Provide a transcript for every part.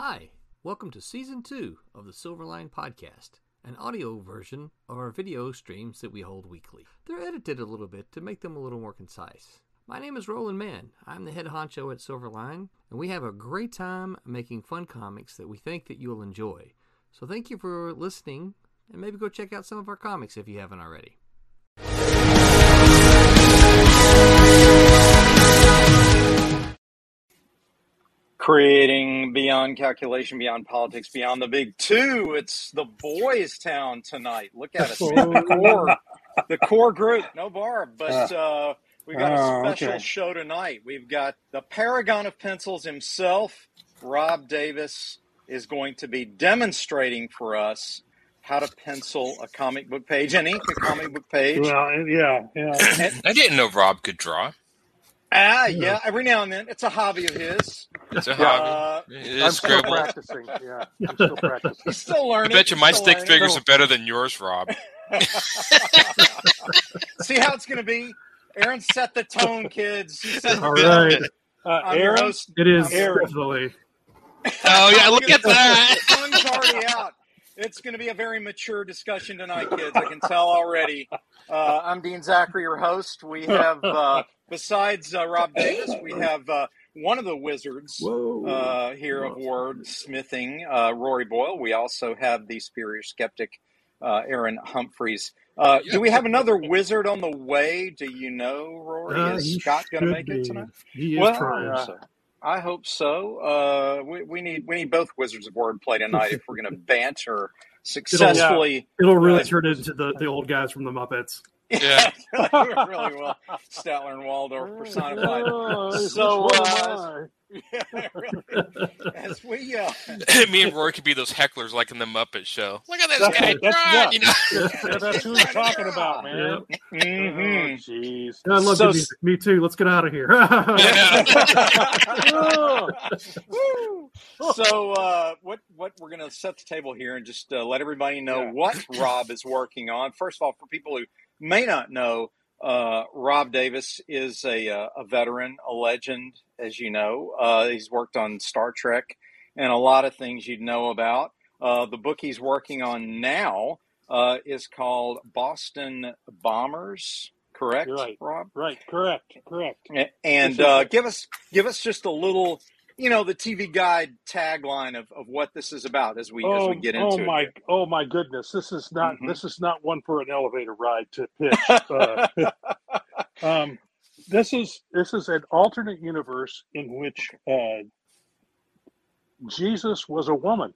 Hi, welcome to Season 2 of the Silverline Podcast, an audio version of our video streams that we hold weekly. They're edited a little bit to make them a little more concise. My name is Roland Mann. I'm the head honcho at Silverline, and we have a great time making fun comics that we think that you'll enjoy. So thank you for listening, and maybe go check out some of our comics if you haven't already. Creating beyond calculation, beyond politics, beyond the big two. It's the boys' town tonight. Look at us, man. the core, the core group. No bar, but uh, we've got a Oh, special okay. show tonight. We've got the paragon of pencils himself, Rob Davis, is going to be demonstrating for us how to pencil a comic book page and ink a comic book page. Well, yeah, yeah. I didn't know Rob could draw. ah, yeah, every now and then. It's a hobby of his. It's a Uh, hobby. It I'm is still scribble. practicing. Yeah, I'm still practicing. He's still I bet you my stick learning. figures are better than yours, Rob. See how it's going to be? Aaron set the tone, kids. He set the All tone. right. Uh, I'm your Aaron, host. It is Aaron. definitely. Oh yeah, look at that. The sun's already out. It's going to be a very mature discussion tonight, kids. I can tell already. Uh, I'm Dean Zachary, your host. We have, uh, besides uh, Rob Davis, we have uh, one of the wizards Whoa. uh, here of wordsmithing, uh, Rory Boyle. We also have the superior skeptic, uh, Aaron Humphreys. Uh, do we have another wizard on the way? Do you know, Rory? Uh, Is Scott going to make it tonight? He is Well, trying. uh, I hope so. Uh, we, we need we need both wizards of wordplay tonight if we're going to banter successfully. It'll really uh, turn into the, the old guys from the Muppets. Yeah. really well. Statler and Waldorf personified. Oh, So, one uh, Yeah, really. As we uh, Me and Roy could be those hecklers like in the Muppet Show. Look at this That's- guy that's- draw. yeah. You know. Yeah, that's who he's talking about, man. Mm hmm. Oh, Jeez. I love So- the music. Me too. Let's get out of here. Oh, so uh, what what we're going to set the table here and just uh, let everybody know Yeah. what Rob is working on. First of all, for people who may not know, uh, Rob Davis is a uh, a veteran, a legend, as you know. Uh, he's worked on Star Trek and a lot of things you'd know about. Uh, the book he's working on now uh, is called Boston Bombers. Correct, You're right. Rob? right, correct, correct. And uh, give us give us just a little, you know, the TV guide tagline of, of what this is about as we as oh, we get into. oh my, it. oh my goodness! This is not Mhm. this is not one for an elevator ride to pitch. Uh, um, this is this is an alternate universe in which uh, Jesus was a woman.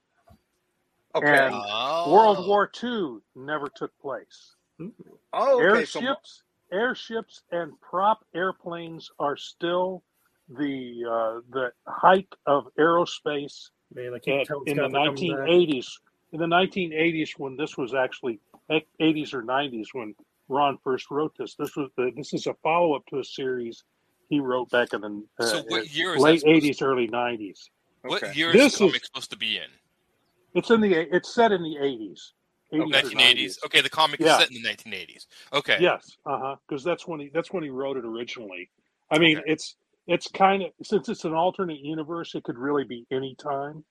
Okay. And Oh. World War II never took place. oh, okay. So, airships, airships, and prop airplanes are still the uh, the height of aerospace Man, I at- can't tell. in the 1980s. In the 1980s, when this was actually 80s or 90s, when Ron first wrote this, this was the, this is a follow up to a series he wrote back in the uh, So what year is late supposed 80s, early 90s. What okay. year is This the is- comic supposed to be in? It's in the it's set in the 80s. 80s or 1980s. Okay, the comic Yeah. is set in the 1980s. Okay. Yes, uh huh. Because that's when he that's when he wrote it originally. I mean, Okay. it's it's kind of since it's an alternate universe, it could really be any time.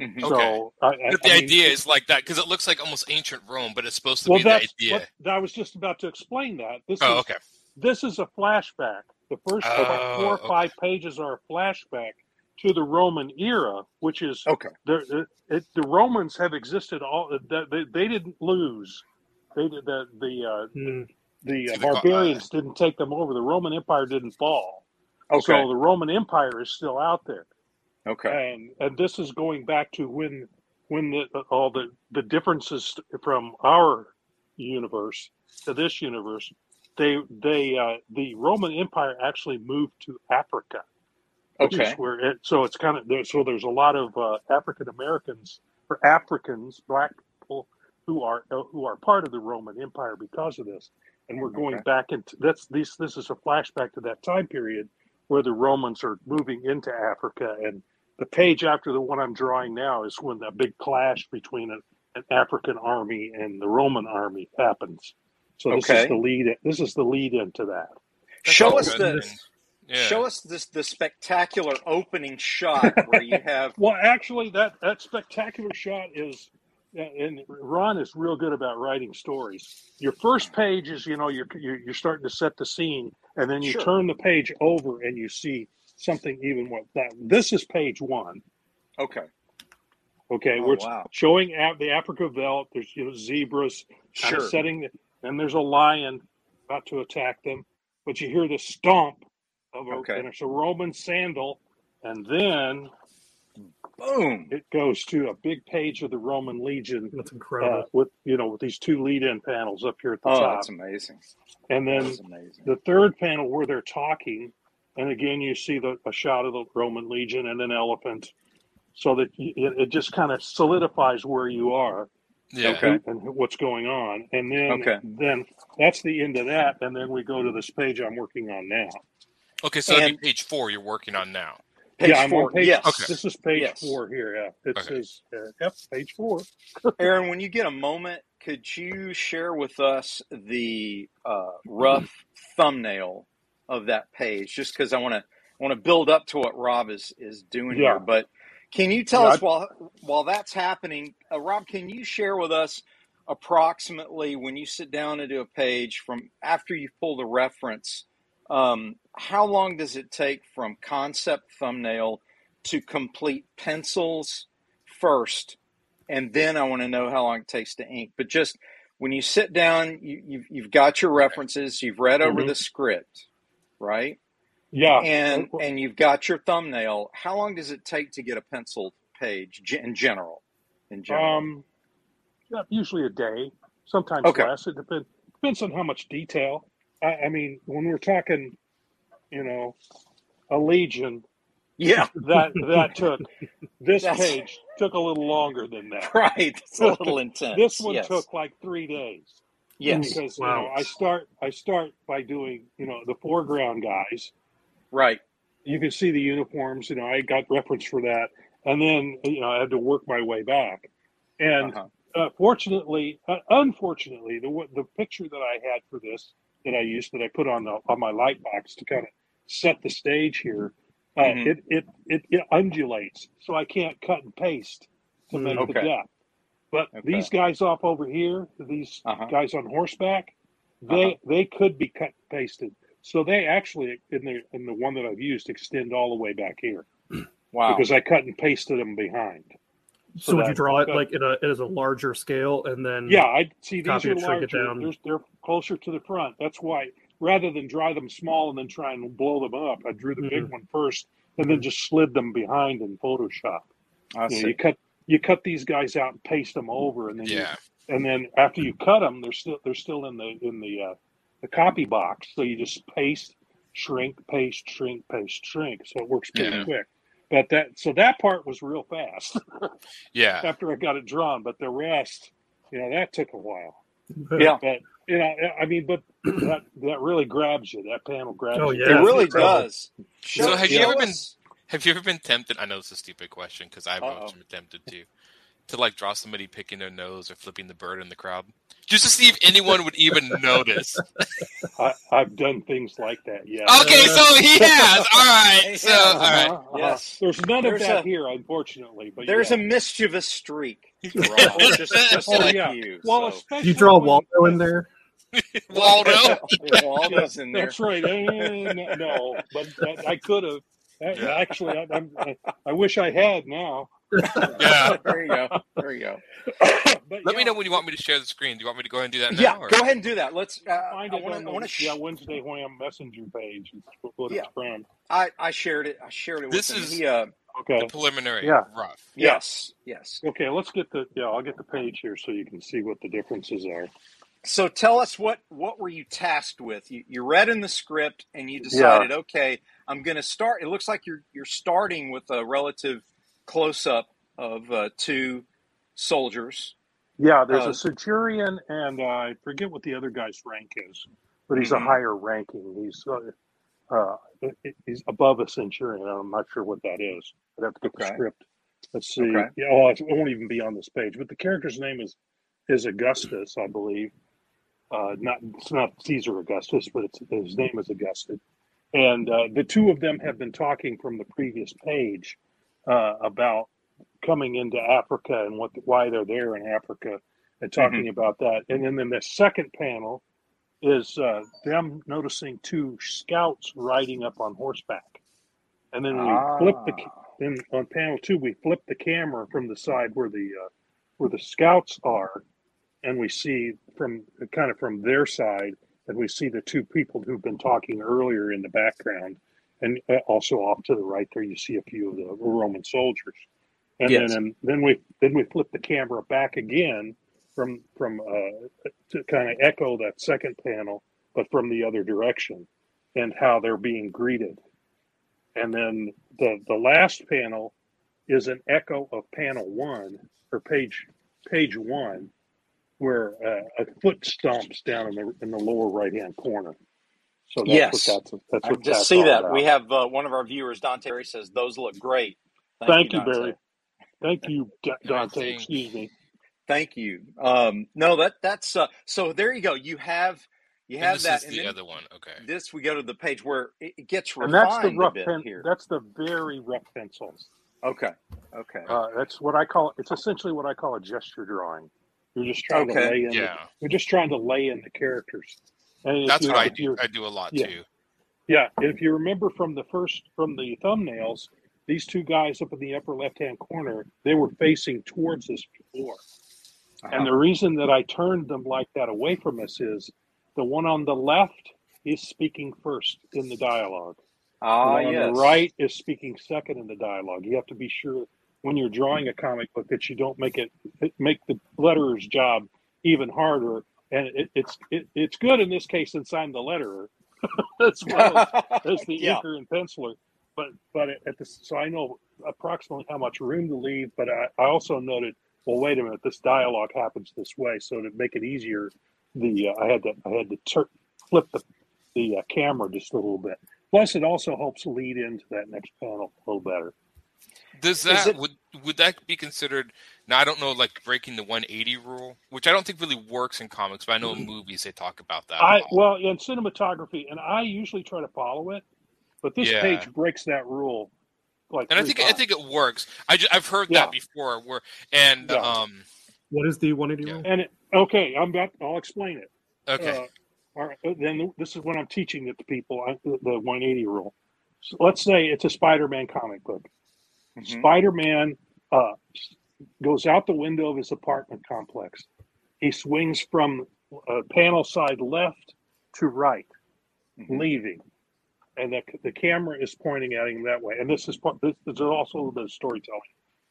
Mhm. So I, I, But the I mean, idea is like that because it looks like almost ancient Rome, but it's supposed to well, be the idea. what I was just about to explain. That this Oh, is okay. this is a flashback. The first about Oh, four or okay. five pages are a flashback to the Roman era, which is Okay. the it, it, the Romans have existed all. They, they, they didn't lose. They did the the uh, Hmm. the See uh, the co- barbarians didn't take them over. The Roman Empire didn't fall. Okay. So the Roman Empire is still out there, okay. and and this is going back to when when the, all the the differences from our universe to this universe. They they uh, the Roman Empire actually moved to Africa, Okay. where it. So it's kind of there. So there's a lot of uh, African Americans or Africans, black people who are uh, who are part of the Roman Empire because of this. And we're going Okay. back into that's this this is a flashback to that time period where the Romans are moving into Africa. And the page after the one I'm drawing now is when that big clash between an, an African army and the Roman army happens. So this Okay. is the lead. This is the lead into that. Show us good the. Yeah. show us this the spectacular opening shot where you have Well, actually, that that spectacular shot is, and Ron is real good about writing stories. Your first page is, you know, you're you're, you're starting to set the scene, and then you Sure. turn the page over and you see something even what that. This is page one. okay. Okay, Oh, where it's wow. showing Af- the Africa veldt. There's you know zebras kind Sure. of setting, the, and there's a lion about to attack them, but you hear the stomp of a, Okay. and it's a Roman sandal, and then Boom. it goes to a big page of the Roman Legion That's uh, incredible. with you know with these two lead-in panels up here at the Oh, top, that's amazing. and then amazing. the third panel where they're talking, and again you see the a shot of the Roman Legion and an elephant, so that y- it, it just kind of solidifies where you are Yeah. Okay. and what's going on, and then Okay. then that's the end of that, and then we go to this page I'm working on now. Okay, so that'd be page four you're working on now. Page yeah, I'm four. page. Yes. Okay. This is page Yes. four here. Yeah, it Okay. says uh, yep, page four. Aaron, when you get a moment, could you share with us the uh, rough thumbnail of that page? Just because I want to want to build up to what Rob is is doing Yeah. here. But can you tell Yeah, us while while that's happening, uh, Rob? Can you share with us approximately when you sit down to do a page from after you pull the reference? Um, how long does it take from concept thumbnail to complete pencils first and then I want to know how long it takes to ink. But just when you sit down, you, you've you've got your references, you've read over Mhm. the script, right? Yeah, And and you've got your thumbnail. How long does it take to get a pencil page in general? In general, Um, usually a day, sometimes Okay. less. It depends depends on how much detail. I, I mean, when we're talking, you know, a legion, yeah, that that took this That's- page took a little longer than that. right. It's a little intense. This one yes. took like three days yes, because Wow. you know I start I start by doing you know the foreground guys. right. You can see the uniforms. You know, I got reference for that, and then you know I had to work my way back. And Uh-huh. uh, fortunately, uh, unfortunately, the the picture that I had for this that I used that I put on the on my light box to kind of set the stage here, uh, Mhm. it, it it it undulates, so I can't cut and paste to Mm. make the depth. But Okay. these guys off over here, these Uh-huh. guys on horseback, they Uh-huh. they could be cut and pasted. So they actually in the in the one that I've used extend all the way back here Wow. because I cut and pasted them behind. So would you draw it that- like in a as a larger scale and then Yeah, I see these Copy are and shrink it larger. down. They're, they're closer to the front. That's why rather than draw them small and then try and blow them up, I drew the big Mhm. one first and then just slid them behind in Photoshop. I You, know, see. you cut you cut these guys out and paste them over, and then you- Yeah. and then after you cut them, they're still they're still in the in the uh, the copy box. So you just paste, shrink, paste, shrink, paste, shrink. So it works pretty Yeah. quick. But that so that part was real fast Yeah. after I got it drawn. But the rest, you know, that took a while. Yeah. But you know, I mean, but that that really grabs you. That panel grabs Oh, you. yeah. It really incredible. does. Show, So have you show ever been- Have you ever been tempted? I know it's a stupid question because I've Uh-oh. been tempted to, to like draw somebody picking their nose or flipping the bird in the crowd, just to see if anyone would even notice. I, I've done things like that. Yeah. Okay, so he has. All right. So all right. Uh-huh, uh-huh. Yes. There's none There's of that a- here, unfortunately. But There's yeah. a mischievous streak, just, just Oh, like yeah. you. well, so. especially you draw when- Waldo in there? Waldo. Waldo's in there. That's right. Eh, no, but that, I could have. Yeah. Actually, I, I'm, I, I wish I had now. Yeah. There you go. There you go. But Let me know when you want me to share the screen. Do you want me to go ahead and do that now? Yeah, or- go ahead and do that. Let's. Uh, I Find it want on to. the I want to. yeah, Wednesday Wham Messenger page. is what Yeah. it's from. I, I shared it. I shared it with This him. is- He, uh, Okay. The preliminary. Yeah. Rough. yes. Yes. Okay. Let's get the yeah. I'll get the page here so you can see what the differences are. So tell us what what were you tasked with? You, you read in the script and you decided, okay, I'm going to start. It looks like you're you're starting with a relative close up of uh, two soldiers. Yeah, there's Uh, a centurion, and uh, I forget what the other guy's rank is, but he's Mhm. a higher ranking. He's uh, uh, he's above a centurion. I'm not sure what that is. I'd have to get the script. Let's see. Okay. Yeah, well, it won't even be on this page. But the character's name is is Augustus, I believe. Uh, not it's not Caesar Augustus, but it's, his name is Augustus. and uh, the two of them have been talking from the previous page uh, about coming into Africa and what why they're there in Africa and talking about that. And then, then the second panel is uh, them noticing two scouts riding up on horseback. And then we flip the Ah. then on panel two we flip the camera from the side where the uh, where the scouts are, and we see from kind of from their side, and we see the two people who've been talking earlier in the background, and uh, also off to the right there you see a few of the Roman soldiers, and Yes. then and then we then we flip the camera back again from from uh, to kind of echo that second panel, but from the other direction, and how they're being greeted, and then the the last panel is an echo of panel one or page page one, where uh, a foot stomps down in the in the lower right hand corner. So that's Yes. what that's that's I what just that's see all that. about. We have uh, one of our viewers, Dante Barry, says those look great. Thank you, Dante. Barry. Thank you, Da- Dante. Excuse me. Thank you. Um, no, that that's uh, so. There you go. You have you And have this that, is and the then other one. Okay. this we go to the page where it, it gets And that's the rough pen. here. That's the very rough pencils. Okay, okay, Uh, that's what I call. It's essentially what I call a gesture drawing. You're just trying Okay. to lay in. Yeah. The, you're just trying to lay in the characters. And That's you- what I do. I do a lot Yeah. too. Yeah, if you remember from the first from the thumbnails, these two guys up in the upper left hand corner, they were facing towards us before. Uh-huh. And the reason that I turned them like that away from us is the one on the left is speaking first in the dialogue. The ah one on yes, the right is speaking second in the dialogue. You have to be sure when you're drawing a comic book that you don't make it, it make the letterer's job even harder. And it, it's it, it's good in this case since I'm the letterer as well as as the yeah, inker and penciler. But but at the so I know approximately how much room to leave. But I, I also noted, well, wait a minute, this dialogue happens this way, so to make it easier, the uh, I had to I had to tur- flip the the uh, camera just a little bit. Plus, it also helps lead into that next panel a little better. Does that it- would would that be considered? Now I don't know, like breaking the 180 rule, which I don't think really works in comics, but I know in movies they talk about that. a I lot. well in cinematography, and I usually try to follow it, but this Yeah. page breaks that rule. Like and I three think I think it works. I ju- I've heard Yeah. that before. Where and Yeah. um What is the 180 Yeah. rule? and it, okay, I'm about. I'll explain it. okay Uh, all right, uh, then this is when I'm teaching it to people the the 180 rule. So let's say it's a Spider-Man comic book. Mhm. Spider-Man uh, goes out the window of his apartment complex. He swings from uh, panel side left to right, Mhm. leaving, and the the camera is pointing at him that way. And this is part. This, is also a little bit of storytelling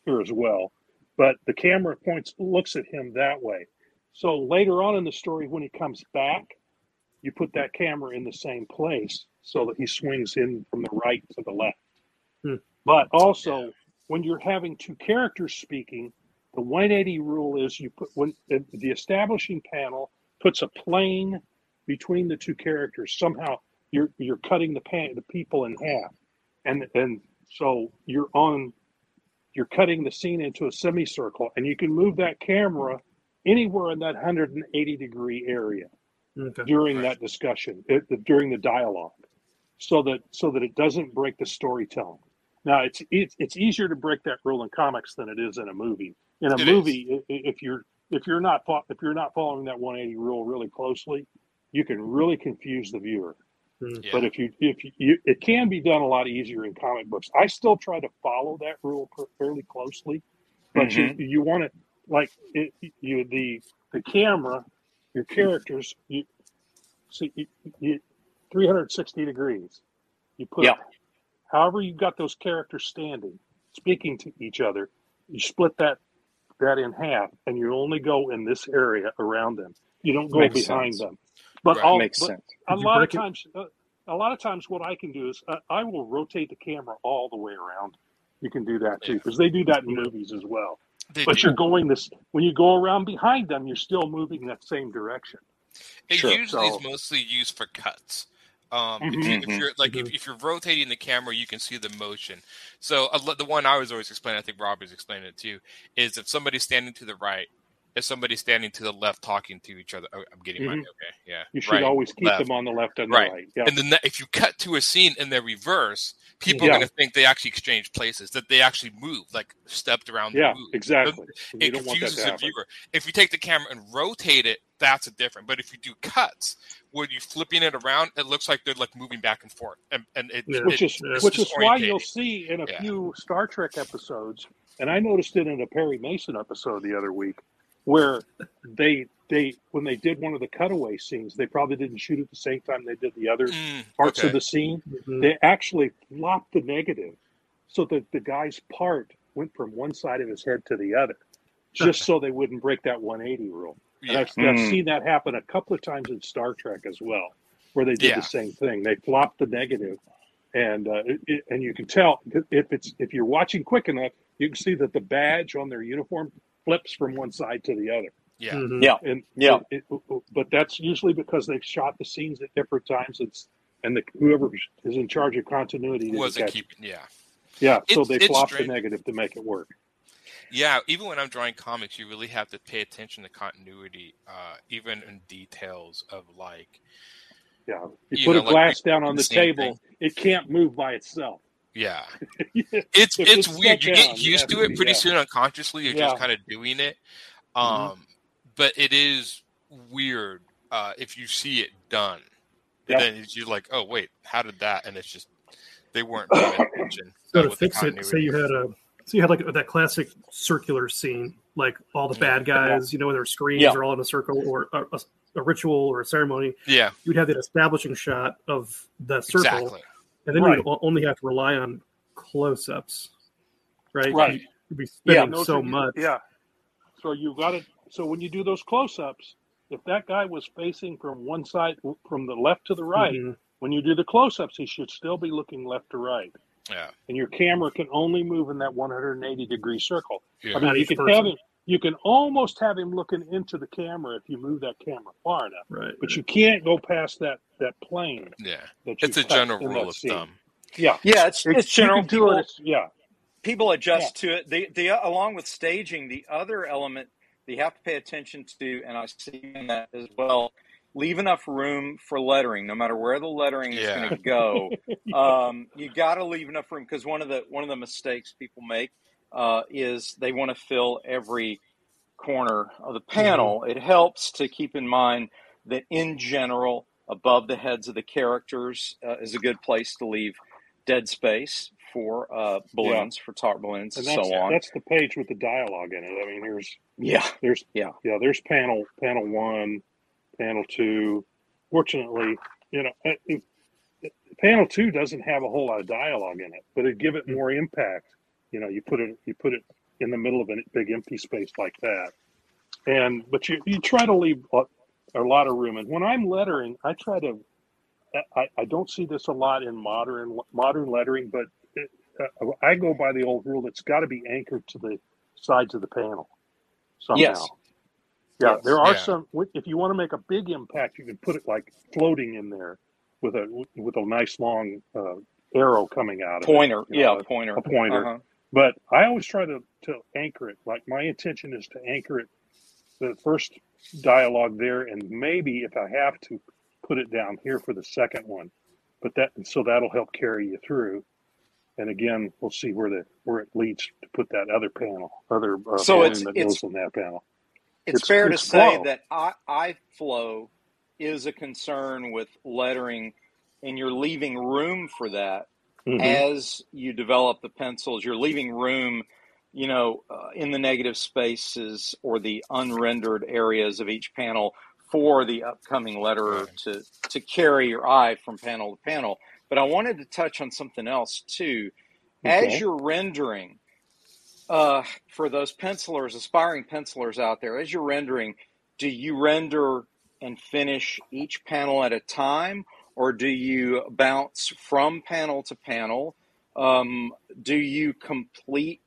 here as well. But the camera points looks at him that way. So later on in the story, when he comes back, you put that camera in the same place so that he swings in from the right to the left. Hmm. But also, when you're having two characters speaking, the 180 rule is you put when the, the establishing panel puts a plane between the two characters. Somehow you're you're cutting the pan the people in half, and and so you're on you're cutting the scene into a semicircle, and you can move that camera anywhere in that 180 degree area Okay. during that discussion it, during the dialogue so that so that it doesn't break the storytelling now it's it's, it's easier to break that rule in comics than it is in a movie. In a It movie i- i- if you're if you're not if you're not following that 180 rule really closely you can really confuse the viewer. Hmm. Yeah. but if you if you, you it can be done a lot easier in comic books. I still try to follow that rule fairly closely but you mm-hmm. you want to like it, you the the camera your characters you see you, you, 360 degrees. You put Yeah. However you've got those characters standing speaking to each other you split that that in half and you only go in this area around them you don't go Makes behind sense. them but Right. all makes but sense. a lot of times uh, a lot of times what i can do is uh, i will rotate the camera all the way around you can do that too because they do that in movies as well They but do. you're going this when you go around behind them you're still moving that same direction It Sure. usually So- is mostly used for cuts. Um, if, Mhm. you, if Mhm. you're like if, if you're rotating the camera, you can see the motion. So lo- the one I was always explaining, I think Robert's explaining it too, is if somebody's standing to the right if somebody's standing to the left talking to each other. Oh, I'm getting my Mhm. okay, yeah. You should right, always keep left. them on the left and Right. the right. Yeah. And then that- if you cut to a scene in the reverse, people Yeah. are going to think they actually exchanged places, that they actually moved, like stepped around. yeah, the move. exactly. It You don't want that confuses the viewer. If you take the camera and rotate it, that's a different. But if you do cuts, where you're flipping it around, it looks like they're like moving back and forth, and, and it, Yeah. it- which is it's which is why you'll see in a Yeah. few Star Trek episodes, and I noticed it in a Perry Mason episode the other week, where they they when they did one of the cutaway scenes, they probably didn't shoot at the same time they did the other Mm, parts okay. of the scene. Mhm. They actually flopped the negative, so that the guy's part went from one side of his head to the other, just so they wouldn't break that 180 rule. And I've, I've Mm. seen that happen a couple of times in Star Trek as well, where they did Yeah. the same thing. They flopped the negative, and uh, it, it- and you can tell if it's if you're watching quick enough, you can see that the badge on their uniform flips from one side to the other. Yeah. Mhm. Yeah. And Yeah. it, it- but that's usually because they've shot the scenes at different times. It's and the, whoever is in charge of continuity wasn't catch- keeping. Yeah. Yeah, so they it's flopped the negative to make it work. Yeah, even when I'm drawing comics, you really have to pay attention to continuity, uh, even in details of like, Yeah, you, You put know, a like glass we- down on the the same table, it can't move by itself. Yeah, it's If it's it's weird. set You down, get used have to to it be- pretty yeah. soon unconsciously. You're Yeah. just kind of doing it. Um, Mhm. but it is weird uh, if you see it done, Yeah. and then you're like, oh wait, how did that? And it's just they weren't paying attention. So to fix it, say you had a so you had like that classic circular scene, like all the bad guys, you know, their screens Yeah. are all in a circle or a, a, a ritual or a ceremony. yeah, You'd have that establishing shot of the circle, exactly. And then Right. you'd only have to rely on close-ups, right? Right. You'd be Yeah, so are- much. Yeah. So you got it. So when you do those close-ups, if that guy was facing from one side, from the left to the right, Mhm. when you do the close-ups, he should still be looking left to right. Yeah, And your camera can only move in that 180 degree circle. yeah. I mean, Not you can person. have him. You can almost have him looking into the camera if you move that camera far enough, Right. but you can't go past that that plane. yeah. That It's a general rule of scene. thumb. Yeah, Yeah, it's It's- it's general. can do People, it. Yeah, people adjust to it. The the along with staging, the other element that you have to pay attention to, and I see that as well. Leave enough room for lettering, no matter where the lettering is Yeah. going to go. um, you got to leave enough room because one of the one of the mistakes people make uh, is they want to fill every corner of the panel. It helps to keep in mind that in general, above the heads of the characters uh, is a good place to leave dead space for uh, balloons, for talk balloons, and and so on. that's the page with the dialogue in it. I mean, here's Yeah, there's Yeah. yeah there's panel panel one, panel two. Fortunately, you know, it, it- panel two doesn't have a whole lot of dialogue in it, but it give it more impact. You know, you put it you put it in the middle of a big empty space like that, and but you you try to leave a, a lot of room. And when I'm lettering, I try to. I, I don't see this a lot in modern modern lettering, but it, uh, I go by the old rule. It's got to be anchored to the sides of the panel somehow. Yes. Yeah, Yes. there are Yeah. some. If you want to make a big impact, you can put it like floating in there with a with a nice long uh, arrow coming out of it. pointer. you know, yeah, pointer. a pointer. Uh-huh. But I always try to, to anchor it. Like my intention is to anchor it, the first dialogue there, and maybe if I have to, put it down here for the second one. But that so that'll help carry you through. And again, we'll see where the where it leads to put that other panel, other uh, So it's- that it's- goes in that panel. It's, It's- fair it's to say that I, I flow is a concern with lettering, and you're leaving room for that Mhm. as you develop the pencils. You're leaving room, you know, uh, in the negative spaces or the unrendered areas of each panel for the upcoming letterer Right. to to carry your eye from panel to panel. But I wanted to touch on something else too. Okay. As you're rendering, uh, for those pencilers, aspiring pencilers out there, as you're rendering, do you render and finish each panel at a time, or do you bounce from panel to panel? Um, do you complete,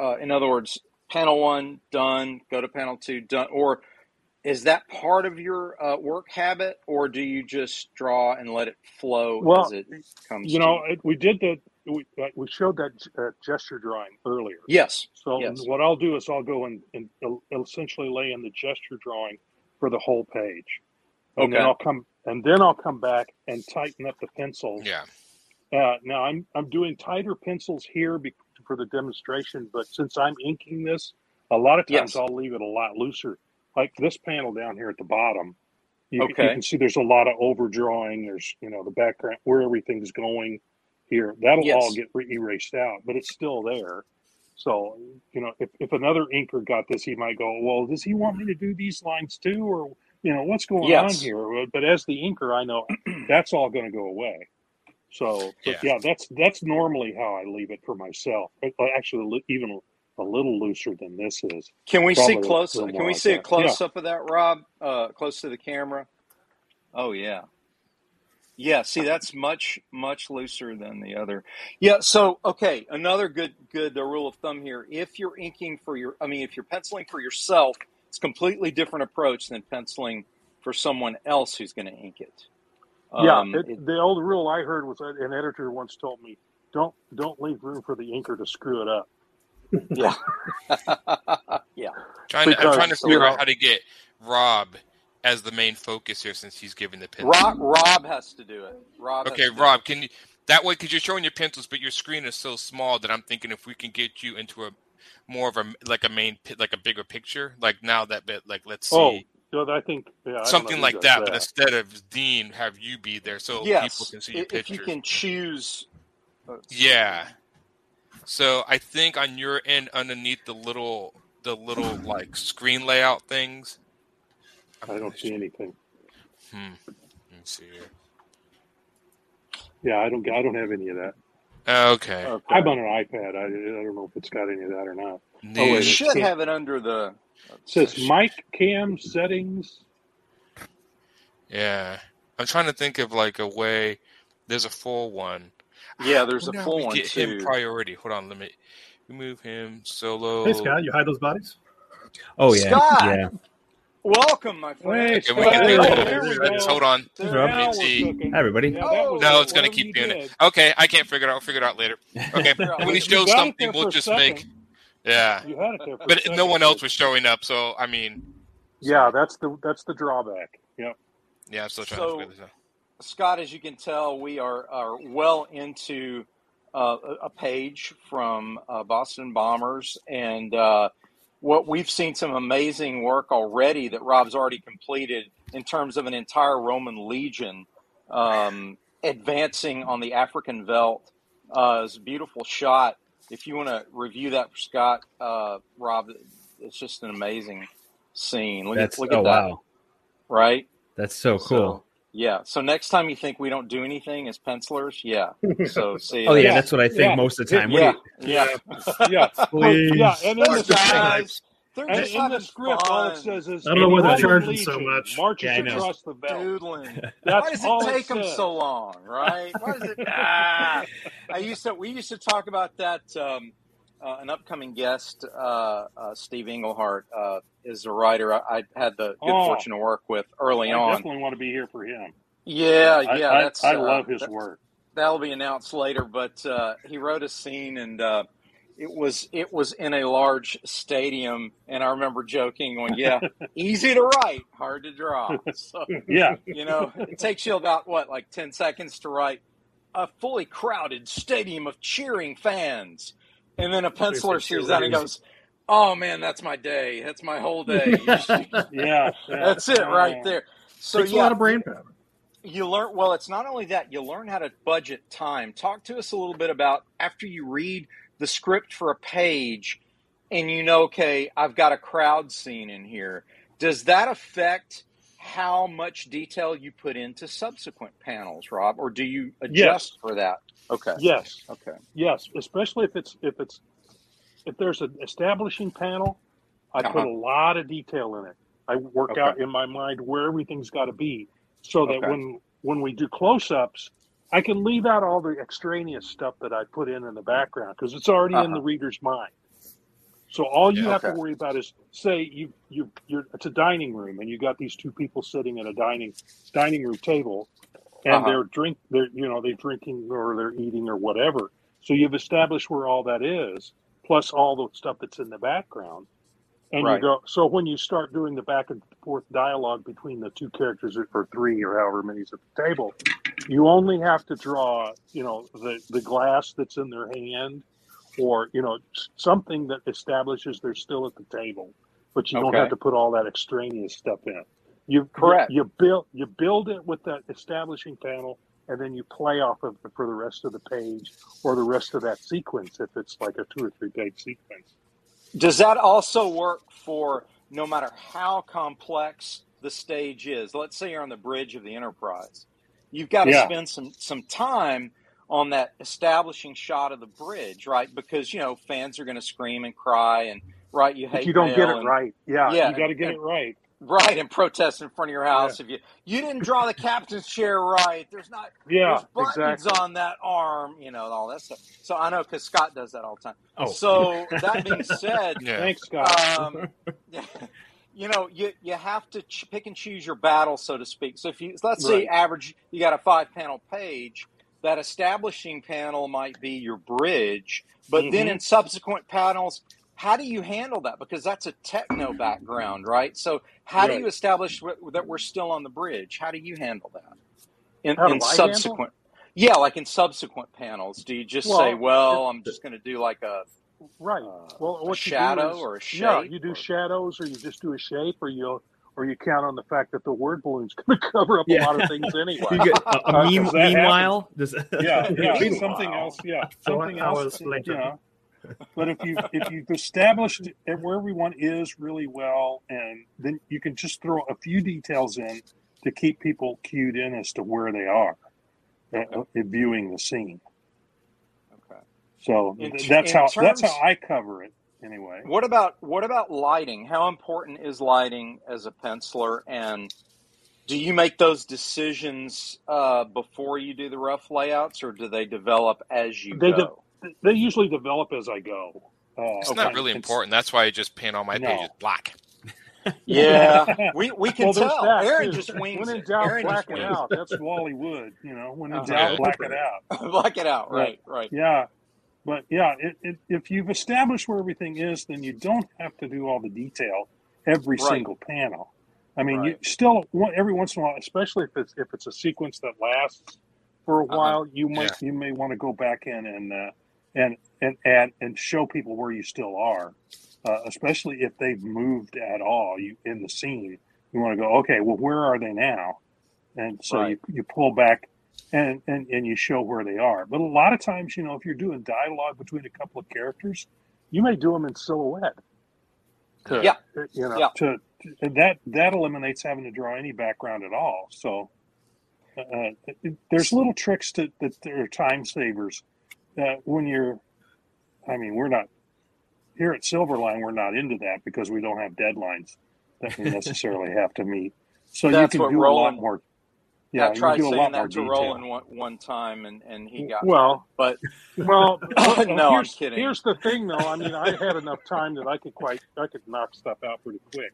uh, in other words, panel one done, go to panel two done, or is that part of your uh, work habit, or do you just draw and let it flow Well, as it comes? you know, it, we did that. we, uh, we showed that uh, gesture drawing earlier. Yes. So Yes. what I'll do is I'll go and, and essentially lay in the gesture drawing for the whole page, and then Okay. I'll come and then I'll come back and tighten up the pencils. Yeah. Uh, now I'm I'm doing tighter pencils here be, for the demonstration, but since I'm inking this, a lot of times Yes. I'll leave it a lot looser. Like this panel down here at the bottom, you, can- Okay. you can see there's a lot of overdrawing. There's you know the background where everything's going here. That'll Yes. all get re- erased out, but it's still there. So you know if, if another inker got this, he might go, well, does he want me to do these lines too, or you know what's going on here? But as the inker, I know that's all going to go away. So, but yeah. that's that's normally how I leave it for myself. Actually, even a little looser than this is. Can we Probably see close? Can we like see a that. close up of that, Rob? Uh, close to the camera. Oh yeah, yeah. See, that's much much looser than the other. Yeah. So okay, another good good uh, rule of thumb here. If you're inking for your, I mean, if you're penciling for yourself, it's a completely different approach than penciling for someone else who's going to ink it. yeah, Um, it, it- the old rule I heard was that an editor once told me, "Don't don't leave room for the inker to screw it up." yeah, yeah. Trying to, I'm trying to you figure know- out how to get Rob as the main focus here since he's giving the pencil. Rob Rob has to do it. Rob. Okay, Rob, it. can you that way because you're showing your pencils, but your screen is so small that I'm thinking if we can get you into a more of a like a main like a bigger picture, like now that bit, like let's see Oh, so I think yeah, I something who like does that, but instead of Dean, have you be there so Yes, people can see i- your if pictures. you can choose. uh, Yeah. So I think on your end, underneath the little the little like screen layout things. I don't see anything. Hmm. Let me see here. Yeah, I don't. I don't have any of that. Oh, okay. Okay. I'm on an iPad. I, I don't know if it's got any of that or not. Oh, it Neat. should have it under the. It says mic cam settings. Yeah. I'm trying to think of like a way. There's a full one. Yeah, there's a full one get him too. priority. Hold on, let me remove him solo. Hey Scott, you hide those bodies? Oh yeah, Scott! yeah. Welcome, my friend. Wait, we Scott, can do there, that. there we Just hold on. There- Now Let me we're see. cooking. Hi, everybody. Yeah, No, it's gonna keep you doing did. it. Okay, I can't figure it out. I'll figure it out later. Okay. When he you shows something, there we'll just second. make. Yeah. You had it there, for But second. no one else was showing up, so I mean. Yeah, that's the that's the drawback. Yep. Yeah, I'm still trying So- to figure this out. Scott, as you can tell, we are, are well into uh, a a page from uh, Boston Bombers, and uh, what we've seen some amazing work already that Rob's already completed in terms of an entire Roman legion um, advancing on the African veldt. Uh, it's a beautiful shot. If you want to review that, for Scott, uh, Rob, it's just an amazing scene. Look That's at look at oh that, wow, right? that's so So, cool. Yeah. So next time you think we don't do anything as pencilers, yeah. So see. oh yeah, later. that's what I think Yeah. most of the time. What yeah, do yeah. Yeah. Please. yeah, and in the guys, they're and just in the having script, all it says is I don't know why they're Roman charging so legion much. Marches Yeah, across the veldt. doodling. Why That's does all it take them says. so long, right? Why does it? Ah. I used to. We used to talk about that. Um, uh, an upcoming guest, uh, uh, Steve Englehart, uh, is a writer I, I had the good Oh. fortune to work with early I on. definitely want to be here for him. Yeah, I, yeah. I, that's I uh, love his work. that'll be announced later. But uh, he wrote a scene, and uh, it was it was in a large stadium, and I remember joking, going, "Yeah, easy to write, hard to draw." So Yeah, you know, it takes you about what, like ten seconds to write a fully crowded stadium of cheering fans, and then a penciler sees that and goes. Oh man, that's my day. That's my whole day. Yeah, yeah. that's it right there. So Takes a yeah, lot of brain power. you learn well it's not only that you learn how to budget time talk to us a little bit about after you read the script for a page and you know okay i've got a crowd scene in here does that affect how much detail you put into subsequent panels rob or do you adjust for that okay Yes, okay yes. Especially if it's if it's if there's an establishing panel, I put Uh-huh. a lot of detail in it. I work Okay. out in my mind where everything's got to be, so that Okay. when when we do close-ups, I can leave out all the extraneous stuff that I put in in the background because it's already in Uh-huh. the reader's mind. So all you Yeah. have to worry about is say you you you're it's a dining room and you got these two people sitting at a dining dining room table and Uh-huh. they're drink they're you know they're drinking or they're eating or whatever So you've established where all that is, plus all the stuff that's in the background. And Right. you go, so when you start doing the back and forth dialogue between the two characters or- or three or however many's at the table, you only have to draw, you know, the, the glass that's in their hand or, you know, something that establishes they're still at the table, but you don't have to put all that extraneous stuff in. You, Correct. You, you build you build it with that establishing panel, and then you play off of it for the rest of the page or the rest of that sequence if it's like a two or three page sequence. Does that also work for no matter how complex the stage is? Let's say you're on the bridge of the Enterprise. You've got to Yeah. spend some some time on that establishing shot of the bridge, right? Because you know fans are going to scream and cry and right you hate If you don't get it and- right, yeah, Yeah, you got to get and- it right. right and protest in front of your house if you you didn't draw the captain's chair right. There's not Yeah, there's buttons exactly. on that arm, you know, all that stuff. So I know because Scott does that all the time. Oh. So that being said, Yeah. Thanks, Scott. um, you know, you you have to ch- pick and choose your battle, so to speak. So if you let's say average, you got a five panel page. That establishing panel might be your bridge, but then Mhm. in subsequent panels, how do you handle that? Because that's a techno background, right? So how do you establish wh- that we're still on the bridge? How do you handle that in, in I handle? subsequent? Yeah, like in subsequent panels, do you just say, Well, "Well, I'm just going to do like a right. uh, Well, a what shadow is, or a shape?" yeah, you do or- shadows, or you just do a shape, or you or you count on the fact that the word balloon's going to cover up Yeah. a lot of things anyway. You get a, a Uh, meme, 'cause that meanwhile. Does, yeah, yeah, Meanwhile. something else. Yeah, something hours else. later. You know, but if you if you've established where everyone is really well, and then you can just throw a few details in to keep people cued in as to where they are uh, uh, viewing the scene. Okay. So In that's in how that's how I cover it anyway. What about what about lighting? How important is lighting as a penciler? And do you make those decisions uh, before you do the rough layouts, or do they develop as you They go? They usually develop as I go. Uh, It's not and really it's- important. That's why I just paint all my No. pages black. yeah, we, we can Well, tell. that, Aaron too. just wings When in doubt, Aaron black it out. That's Wally Wood. You know, when in Uh-huh. doubt, black it out. Black it out. Right, right. Yeah, but yeah, it, it, if you've established where everything is, then you don't have to do all the detail every Right. single panel. I mean, you still every once in a while, especially if it's if it's a sequence that lasts for a Uh-huh. while, you might you may want to go back in and uh, and and add and show people where you still are, uh, especially if they've moved at all. You in the scene, you want to go, okay, well, where are they now? And so Right. you you pull back and, and and you show where they are. But a lot of times, you know, if you're doing dialogue between a couple of characters, you may do them in silhouette. To, Yeah. You know, Yeah. to, that that eliminates having to draw any background at all. So uh, it- there's little tricks to, that are time savers uh, when you're. I mean, we're not here at Silverline. We're not into that because we don't have deadlines that we necessarily have to meet. So That's you can do a lot more. Yeah, I tried can do a saying that to detail. Roland one, one time, and, and he got Well, But well, No, I'm here's, kidding. Here's the thing, though. I mean, I had enough time that I could quite, I could knock stuff out pretty quick.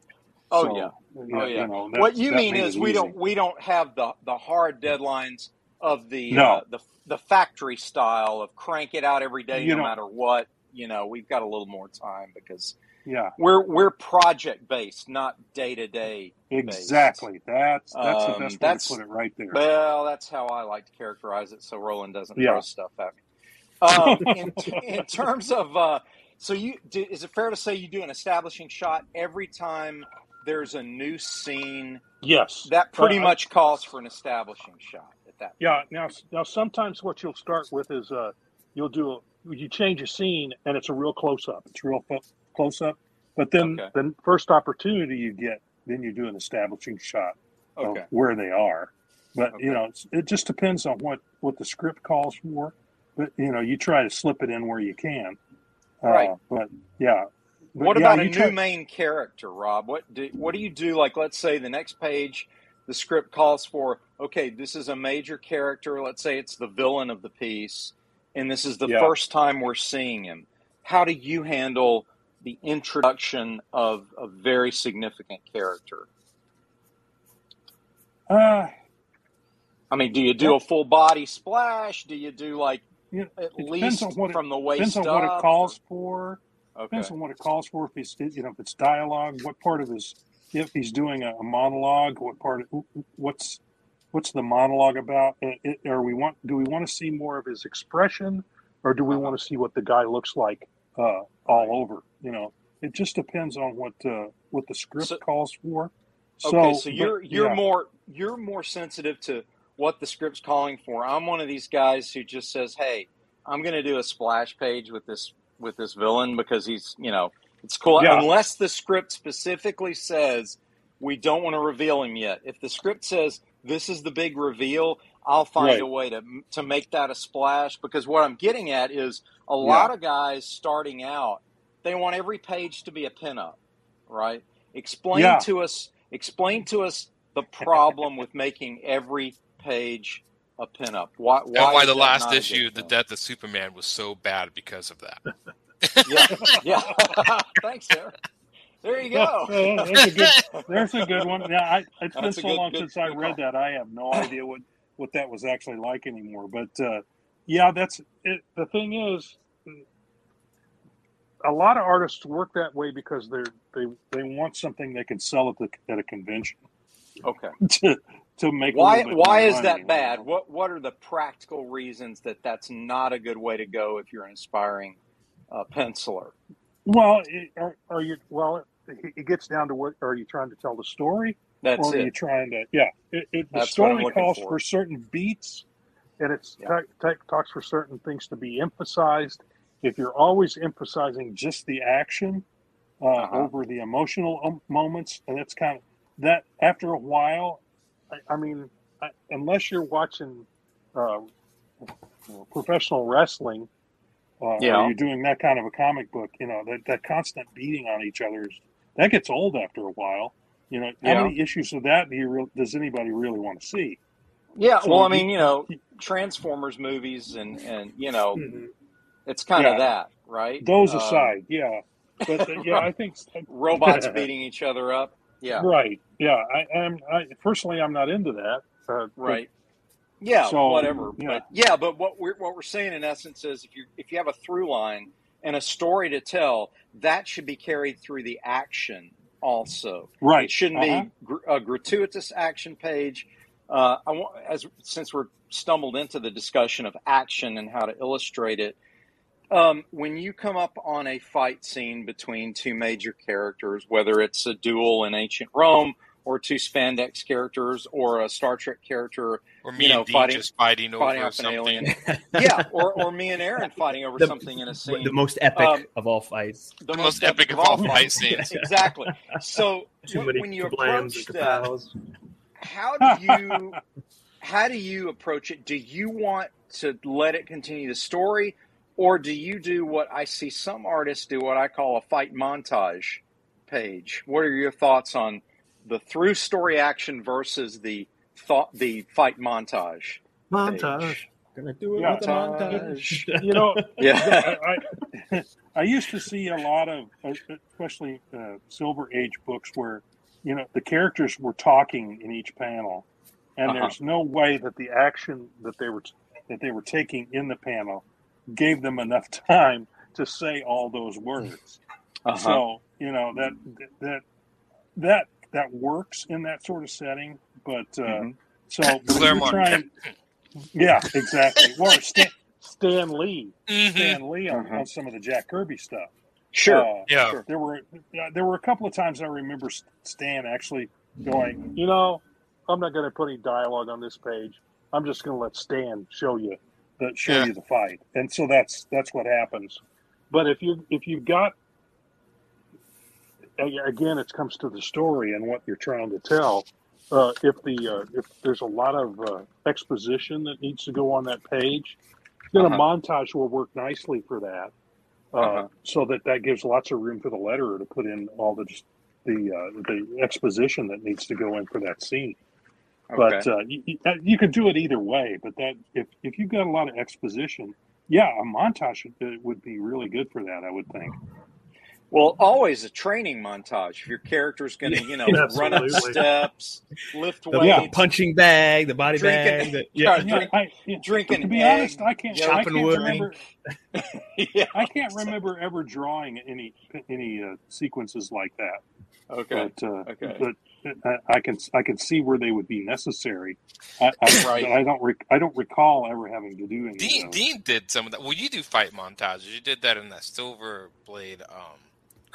oh So, yeah. you Oh, yeah. You know, what you mean is we easy. don't we don't have the the hard deadlines of the No. uh, the the factory style of crank it out every day You no don't- matter what. You know, we've got a little more time because Yeah, we're we're project based, not day to day. exactly. That's that's Um, the best way that's- to put it right there. Well, that's how I like to characterize it, so Roland doesn't Yeah. throw stuff at me. Um, in, in terms of, uh, so you do, is it fair to say you do an establishing shot every time there's a new scene? yes. That pretty Uh, much calls for an establishing shot at that. Yeah. Now, now sometimes what you'll start with is uh, you'll do a, you change a scene and it's a real close up. It's real fo- close up. But then Okay. the first opportunity you get, then you do an establishing shot of where they are. But Okay. you know, it's, it just depends on what what the script calls for. But you know, you try to slip it in where you can. Uh, Right. But yeah. But What yeah, about a new try- main character, Rob? What do what do you do? Like, let's say the next page, the script calls for, okay, this is a major character. Let's say it's the villain of the piece, and this is the Yeah. first time we're seeing him. How do you handle the introduction of a very significant character? Uh, I mean, do you do a full body splash? Do you do like know, at it least on what it, from the way depends on what it calls for. Okay. Depends on what it calls for. If he's you know if it's dialogue, what part of his if he's doing a, monologue, what part of what's what's the monologue about? It, or we want do we want to see more of his expression, or do we Uh-huh. want to see what the guy looks like uh, all over? You know, it just depends on what uh, what the script So- calls for. So, Okay, so but, you're you're yeah. more you're more sensitive to what the script's calling for. I'm one of these guys who just says, "Hey, I'm going to do a splash page with this with this villain because he's, you know, it's cool." Yeah. Unless the script specifically says we don't want to reveal him yet. If the script says this is the big reveal, I'll find Right. a way to to make that a splash because what I'm getting at is a lot of guys starting out, they want every page to be a pinup, right? Explain Yeah. to us explain to us the problem with making every page a pinup. Why? Why, and why the last not a issue, The? Death of Superman, was so bad because of that. Yeah, yeah. Thanks, Sarah. There you go. yeah, that's a good. There's a good one. Yeah, I, it's been so good- long good- since I read call. that. I have no idea what what that was actually like anymore. But uh, yeah, that's it. The thing is, a lot of artists work that way because they're they they want something they can sell at the at a convention Okay. to to make. Why? Why is money, that bad? What What are the practical reasons that that's not a good way to go if you're an aspiring uh, penciler? Well, it, are, are you? Well, it, it gets down to what are you trying to tell the story? That's or are you trying to yeah it, it, the That's what I'm story calls for. for. certain beats and it's Yeah. ta- ta- talks for certain things to be emphasized if you're always emphasizing just the action uh, Uh-huh. over the emotional um, moments and it's kind of that after a while i, I mean I, unless you're watching uh, professional wrestling uh, Yeah. or you're doing that kind of a comic book you know that, that constant beating on each other is that gets old after a while you know how Yeah. many issues of that do you re- does anybody really want to see Yeah. So Well, I mean, you know, Transformers movies and and you know, Mhm. It's kind of that, right? those Um, aside yeah but uh, yeah i think robots beating each other up. Yeah. right yeah i am I, personally i'm not into that uh, but- Right. Yeah, So, whatever. yeah. But yeah, but what we're what we're saying in essence is if you if you have a through line and a story to tell, that should be carried through the action also. right It shouldn't Uh-huh. be gr- a gratuitous action page. Uh, I want as since we're stumbled into the discussion of action and how to illustrate it. Um, when you come up on a fight scene between two major characters, whether it's a duel in ancient Rome or two spandex characters or a Star Trek character Or me You know, and Dee fighting- just fighting over fighting off an something. alien. yeah, or, or me and Aaron fighting over The- something in a scene. the most epic Um, of all fights. the most epic of all fight scenes. exactly. So Too when, many when you kablams approach that, how do you how do you approach it? Do you want to let it continue the story, or do you do what I see some artists do, what I call a fight montage page? What are your thoughts on the through story action versus the thought the fight montage? Montage. page? Gonna do it Yeah. with a montage. you know Yeah. I, I, I used to see a lot of, uh, especially uh, Silver Age books, where you know the characters were talking in each panel, and Uh-huh. there's no way that the action that they were that they were taking in the panel gave them enough time to say all those words. Uh-huh. So you know that that that that works in that sort of setting, but uh, Mhm. so but if you're Claremont. trying, yeah, exactly. Or Stan, Stan Lee. Mhm. Stan Lee on, Mhm. on some of the Jack Kirby stuff. Sure. Uh, Yeah. Sure. there were uh, there were a couple of times I remember Stan actually going, you know, I'm not going to put any dialogue on this page. I'm just going to let Stan show you the show Yeah. you the fight, and so that's that's what happens. But if you if you've got again, it comes to the story and what you're trying to tell. Uh, if the uh, if there's a lot of uh, exposition that needs to go on that page, then a Uh-huh. montage will work nicely for that. Uh, Uh-huh. So that that gives lots of room for the letterer to put in all the the uh, the exposition that needs to go in for that scene. But uh, you, you- uh, could do it either way. But that if if you've got a lot of exposition, yeah, a montage would, uh, would be really good for that. I would think. Well, always a training montage. If your character's going to, you know, run up steps, lift The weights, punching bag, the body Drinking- bag. The, Yeah, yeah. Yeah, drink- I, yeah, drinking to be egg, honest, I can't. I can't wood. remember. yeah. I can't remember ever drawing any any uh, sequences like that. Okay. But uh, Okay. but I, I can I can see where they would be necessary. I, I, Right. I don't rec- I don't recall ever having to do any. Dean of. Dean did some of that. Well, you do fight montages. You did that in that Silver Blade um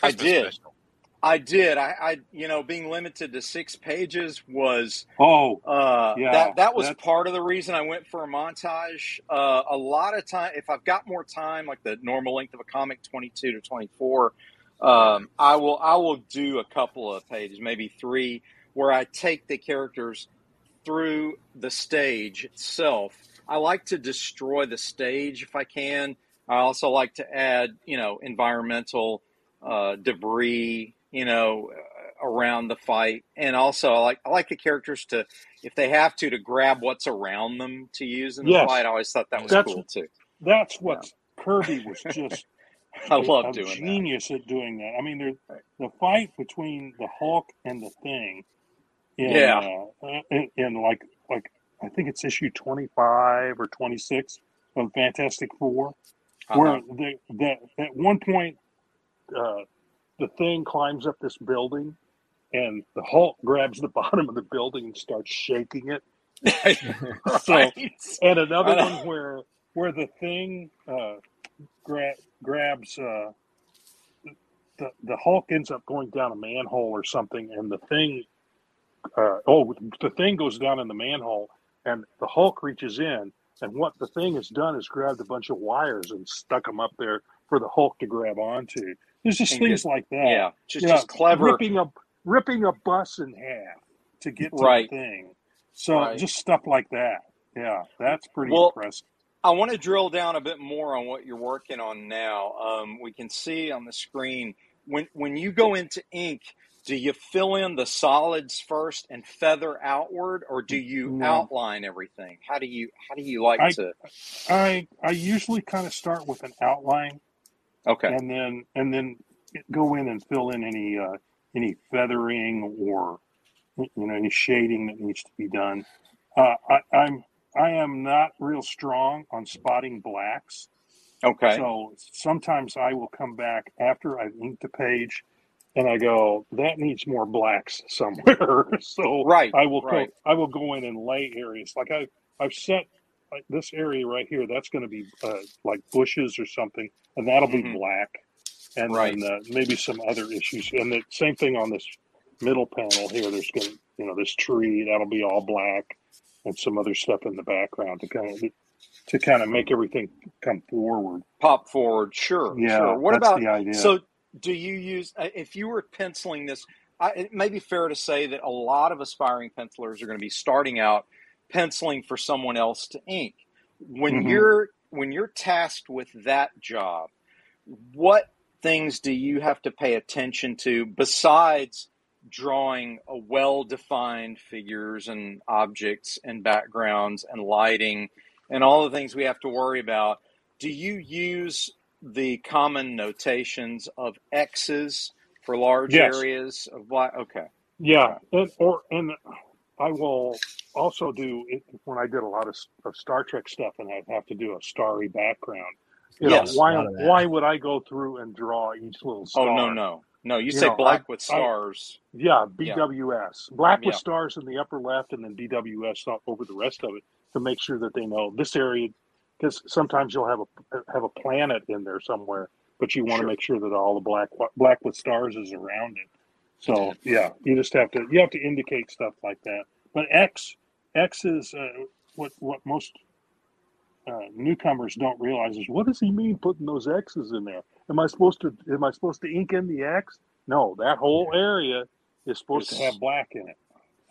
I Christmas did. special. I did. I, I, you know, being limited to six pages was Oh, uh, Yeah, that that was that's- part of the reason I went for a montage. Uh, a lot of time, if I've got more time, like the normal length of a comic, twenty two to twenty four, um, I will I will do a couple of pages, maybe three, where I take the characters through the stage itself. I like to destroy the stage if I can. I also like to add, you know, environmental uh, debris, you know, uh, around the fight, and also I like I like the characters to, if they have to, to grab what's around them to use in the Yes. fight. I always thought that was That's- cool too. that's what Kirby was just. I love doing that. genius at doing that. I mean, there, the fight between the Hulk and the Thing, in, Yeah. uh, in, in like like I think it's issue twenty five or twenty six of Fantastic 4 Uh-huh. where the, the at one point uh, the Thing climbs up this building, and the Hulk grabs the bottom of the building and starts shaking it. So- right. And another one where where the thing uh, gra- grabs uh, the the Hulk ends up going down a manhole or something, and the thing uh, oh the thing goes down in the manhole, and the Hulk reaches in, and what the thing has done is grabbed a bunch of wires and stuck them up there for the Hulk to grab onto. There's just And things like that. Yeah, just Yeah, just clever. ripping a ripping a bus in half to get to Right. the thing. So Right. just stuff like that. Yeah, that's pretty Well, impressive. I want to drill down a bit more on what you're working on now. Um, we can see on the screen when when you go into ink, do you fill in the solids first and feather outward, or do you outline everything? How do you how do you like I- to? I I usually kind of start with an outline Okay, and then and then go in and fill in any uh, any feathering or you know any shading that needs to be done. Uh, I, I'm I am not real strong on spotting blacks, okay, so sometimes I will come back after I've inked a page, and I go that needs more blacks somewhere. so right, I will right, go, I will go in and lay areas like I I've set like this area right here. That's going to be uh, like bushes or something, and that'll be Mhm. black, and Right. then uh, maybe some other issues. And the same thing on this middle panel here. There's going to you know this tree that'll be all black, and some other stuff in the background to kind of to kind of make everything come forward. pop forward. Sure, Yeah, sure. What about the idea. So, do you use uh, if you were penciling this? I, it may be fair to say that a lot of aspiring pencilers are going to be starting out penciling for someone else to ink. When Mhm. you're when you're tasked with that job, what things do you have to pay attention to besides drawing a well-defined figures and objects and backgrounds and lighting and all the things we have to worry about? Do you use the common notations of X's for large Yes. areas of black? Okay. Yeah, and or and I will also do it when I did a lot of, of Star Trek stuff, and I'd have to do a starry background. You know, Yes. why A lot of that. why would I go through and draw each little star? Oh no no no! You, You say know, black I- with stars. Yeah, Yeah. BWS, black with Yeah. stars in the upper left, and then BWS over the rest of it to make sure that they know this area. Because sometimes you'll have a have a planet in there somewhere, but you want Sure. to make sure that all the black black with stars is around it. So yeah, you just have to you have to indicate stuff like that. But X X is uh, what what most uh, newcomers don't realize is what does he mean putting those X's in there? Am I supposed to am I supposed to ink in the X? No, that whole area is supposed to have black in it.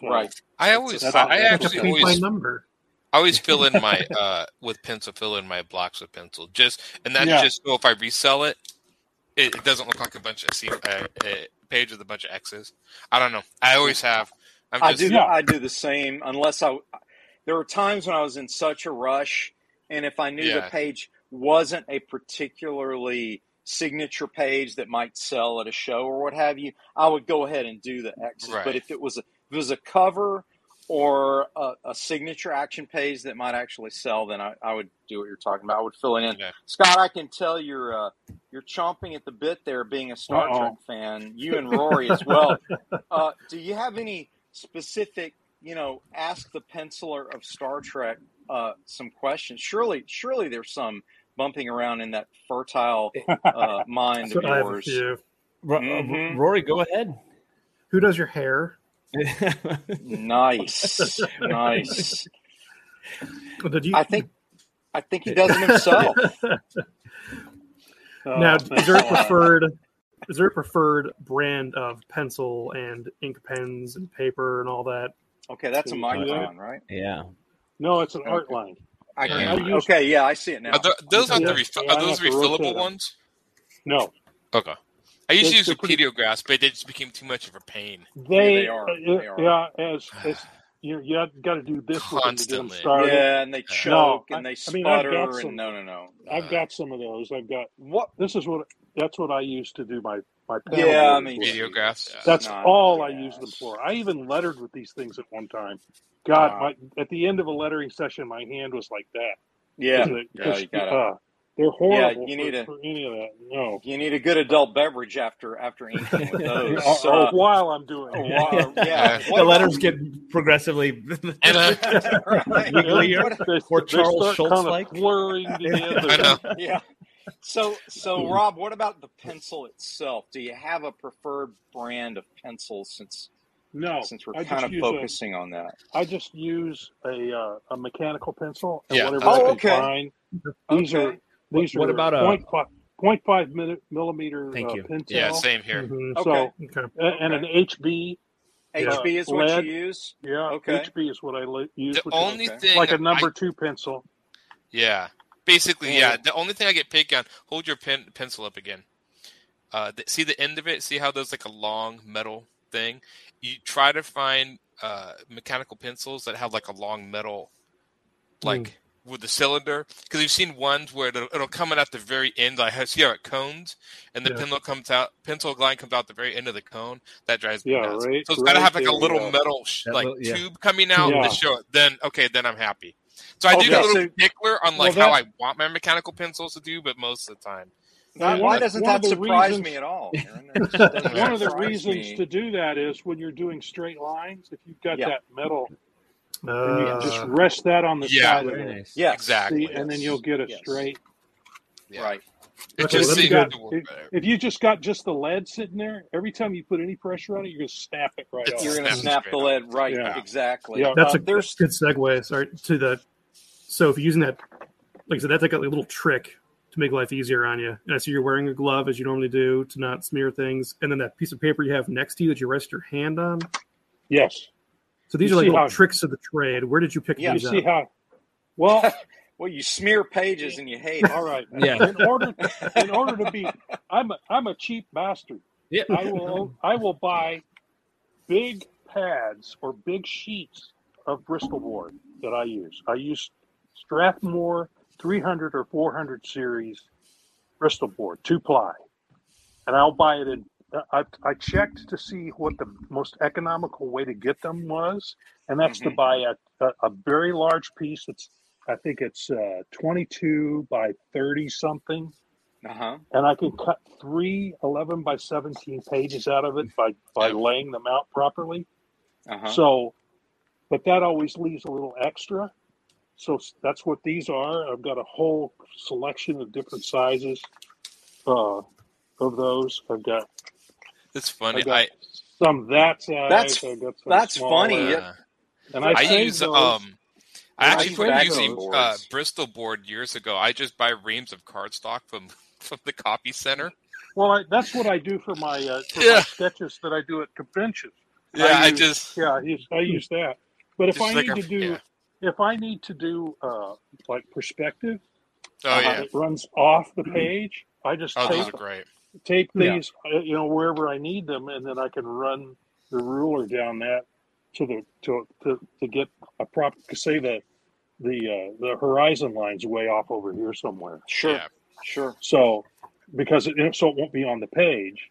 So, Right. I always, That's- I that's- Like actually paint by always, number. I always fill in my uh with pencil, fill in my blocks with pencil. Just and that's Yeah. just so if I resell it, it, it doesn't look like a bunch of C, uh, a page with a bunch of X's. I don't know. I always have. I'm I do. Yeah. I do the same. Unless I, there were times when I was in such a rush, and if I knew the page wasn't a particularly signature page that might sell at a show or what have you, I would go ahead and do the X's. Right. But if it was a, if it was a cover or a, a signature action page that might actually sell, then I, I would do what you're talking about. I would fill it in. Yeah. Scott, I can tell you're uh, you're chomping at the bit there, being a Star Uh-oh. Trek fan. You and Rory as well. Uh, do you have any specific, you know, ask the penciler of Star Trek uh, some questions? Surely, surely there's some bumping around in that fertile uh, mind So of I have a yours. few. Ro- uh, Mhm. Rory, go ahead. Who does your hair? Nice, nice. Did you? I think, I think he does it himself. now, Uh, is there a preferred? Is there a preferred brand of pencil and ink pens and paper and all that? Okay, that's a Yeah. micron, right? yeah. no, it's an Okay. art line. I can't. I okay, yeah, I see it now. Are tho- those aren't the refi- yeah, are those have to rotate refillable ones? No, Okay. I used to They're- use they're but they just became too much of a pain. they, they are. uh, They are. yeah, as, as you you got to do this with them to get them Constantly. started. yeah, and they choke No, and they I- I mean, I've sputter got and some- no, no, no. I've got some of those. I've got What? this is what that's what I used to do my my panel Yeah, I mean, with. Rapidographs. Jesus, That's not all I gas. use them for. I even lettered with these things at one time. God, Wow. my, at the end of a lettering session, my hand was like that. Yeah, it- yeah, 'cause, you gotta. uh, they're horrible you for, need a- for any of that. No. You need a good adult beverage after after inking with those. Or, or Uh, while I'm doing oh, it. wow, yeah. the letters get progressively. Right. Wiggly They, Or Charles start Schulz kind of like. blurring together. I know. yeah. So, so Rob, what about the pencil itself? Do you have a preferred brand of pencils since No, since we're I kind of use a- focusing on that? I just use a uh, a mechanical pencil and Yeah, whatever that's I Oh, okay. find. These Okay. are these What are about a- 0.5, 0.5 minute, millimeter Thank uh, you. pencil. Yeah, same here. Mhm. Okay. So Okay. a- and an HB. HB is what lead. you use. Yeah, Okay. HB is what I li- use. The which is only okay. thing like a number two pencil. Yeah. Basically, Yeah. The only thing I get picked on, hold your pen pencil up again. Uh, see the end of it? See how there's like a long metal thing? You try to find uh, mechanical pencils that have like a long metal, like with the cylinder. Because you've seen ones where it'll, it'll come out at the very end. Like see how it cones, and the Yeah. pencil comes out. Pencil line comes out the very end of the cone. That drives me Yeah, nuts. right- So it's got to have like a little metal sh- like little- yeah. tube coming out Yeah. to show it. Then okay, then I'm happy. So I do Okay, get a little so- stickler on like well, how I want my mechanical pencils to do, but most of the time, Now, why of- doesn't that surprise reasons- me at all? Aaron? That just doesn't One of the reasons me. to do that is when you're doing straight lines, if you've got Yeah. that metal, and you Uh, just rest that on the Yeah. side of Very it. nice. Yes, exactly. See, and then you'll get a Yes. straight. Yeah. right. It Okay, just let me seems go- to work If, better. if you just got just the lead sitting there, every time you put any pressure on it, you're gonna snap it right It's off. You're going to snap straight the off. lead right. Yeah. Exactly. Yeah. That's Uh, a there's good segue. Sorry to the. So if you're using that, like I said, that's like a little trick to make life easier on you. And I see you're wearing a glove as you normally do to not smear things, and then that piece of paper you have next to you that you rest your hand on. Yes. So these You are like little how- tricks of the trade. Where did you pick Yeah. You these see up? how? Well, well, you smear pages and you hate it. all right. Yeah. In order, in order to be, I'm a, I'm a cheap bastard. Yeah. I will I will buy big pads or big sheets of Bristol board that I use. I use Strathmore 300 or 400 series Bristol board, two ply, and I'll buy it in. I, I checked to see what the most economical way to get them was, and that's to Mhm. buy a, a, a very large piece. That's I think it's uh, 22 by 30 something Uh huh. and I can cut three 11 by 17 pages out of it by, by laying them out properly. Uh huh. So, but that always leaves a little extra. So that's what these are. I've got a whole selection of different sizes uh, of those. I've got, It's funny. I've got I some that size. That's- I've got some that's funny. uh, And I, I use those. um. I I actually use started using uh, Bristol board years ago. I just buy reams of cardstock from from the copy center. well, I, that's what I do for my uh, for Yeah. my sketches that I do at conventions. Yeah, I, use- just Yeah, I use, I use that. But if just I like need a- to do yeah. if I need to do uh, like perspective, Oh uh, yeah. it runs off the page. I just Oh, those tape are great. tape these, uh, you know, wherever I need them, and then I can run the ruler down that to the to to, to get a prop. To say the the uh, the horizon line's way off over here somewhere. Sure. Yeah. Sure. So because it, so it won't be on the page.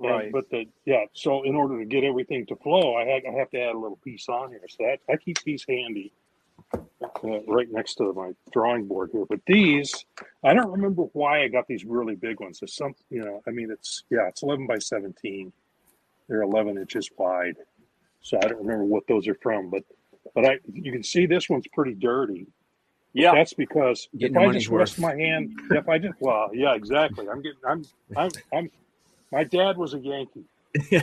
And- Right. but the yeah, so in order to get everything to flow, I have, I have to add a little piece on here. So that I keep these handy, uh, right next to my drawing board here. But these, I don't remember why I got these really big ones. It's some, you know, I mean, it's yeah, it's eleven by seventeen. They're eleven inches wide. So I don't remember what those are from, but but I you can see this one's pretty dirty. Yeah. That's because Getting if I money's just rest my hand, if I just well, yeah, exactly. I'm getting, I'm, I'm, I'm. My dad was a Yankee,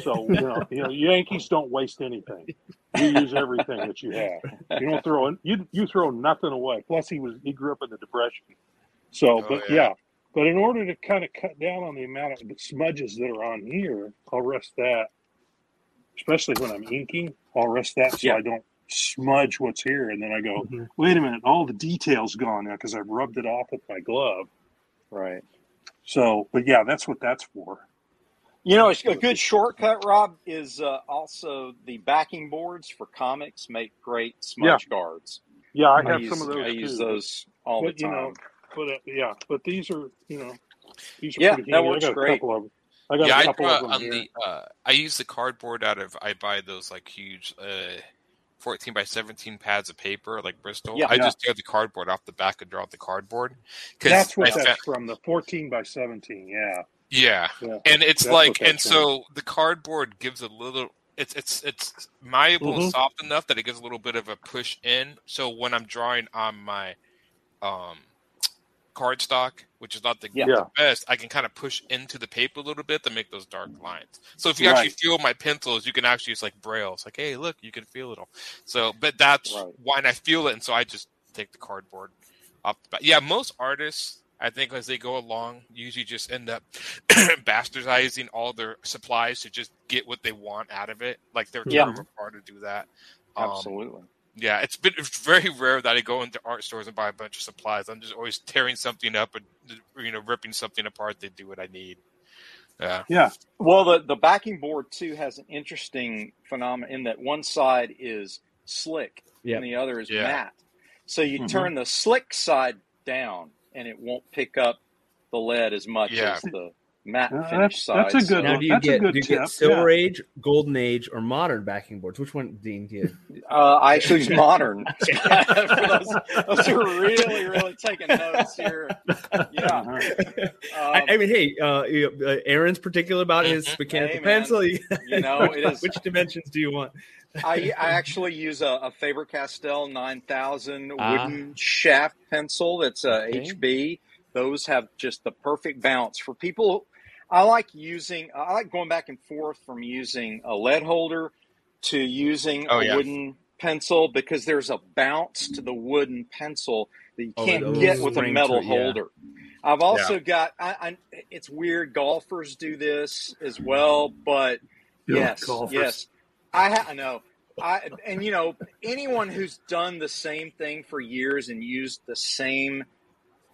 so you know, you know, Yankees don't waste anything. You use everything that you have. You don't throw you you throw nothing away. Plus, he was he grew up in the depression, so Oh, but yeah. yeah. But in order to kind of cut down on the amount of smudges that are on here, I'll rest that, especially when I'm inking. I'll rest that so Yeah. I don't smudge what's here, and then I go, Mhm. wait a minute, all the details gone now because I've rubbed it off with my glove. Right. So, but yeah, that's what that's for. You know, a good shortcut, Rob, is uh, also the backing boards for comics make great smudge guards. Yeah, I I have use, some of those I too. use those all but the you time. know, but uh, yeah, but these are you know, these are Yeah, that handy. works great. A couple of them. I got yeah, a I couple draw of them on here. the. Uh, I use the cardboard out of. I buy those like huge, uh, fourteen by seventeen pads of paper, like Bristol. Yeah. I Yeah. just tear the cardboard off the back and draw the cardboard. That's what I that's from. The fourteen by seventeen. Yeah, yeah, yeah. and it's That's like, and so the cardboard gives a little. It's it's it's malleable and Mhm. soft enough that it gives a little bit of a push in. So when I'm drawing on my um cardstock, which is not the, Yeah. the best, I can kind of push into the paper a little bit to make those dark lines. So if you Right. actually feel my pencils, you can actually use like braille. It's like, hey, look, you can feel it all. So, but that's Right. why I feel it, and so I just take the cardboard off the back. Yeah, most artists, I think, as they go along, usually just end up bastardizing all their supplies to just get what they want out of it. Like they're Yeah. trying hard to do that. Um, Absolutely. Yeah, it's been it's very rare that I go into art stores and buy a bunch of supplies. I'm just always tearing something up and you know ripping something apart to do what I need. Yeah, yeah, Well, the, the backing board too has an interesting phenomenon in that one side is slick Yep. and the other is Yeah. matte. So you Mhm. turn the slick side down and it won't pick up the lead as much Yeah. as the matte Uh, finish that's- side. that's a good So- Now, do you That's a get good do you get tip, Silver Age, Golden Age, or modern backing boards? Which one, Dean? Do you? Uh, I actually use modern. Those, those are really, really taking notes here. Yeah. Uh-huh. I, I Um, mean, hey, uh, you know, uh, Aaron's particular about his Mhm. mechanical Hey, pencil. You, You know, it is- Which dimensions do you want? I, I actually use a, a Faber Castell 9000 Ah. wooden shaft pencil that's a Okay. HB. Those have just the perfect bounce for people. I like using, I like going back and forth from using a lead holder to using Oh, a yeah. wooden pencil because there's a bounce to the wooden pencil that you Oh, can't those get with a metal to it, yeah. holder. I've also got, I, I, it's weird, golfers do this as well, but Yeah, yes, golfers. yes. I, ha- I know. I and you know anyone who's done the same thing for years and used the same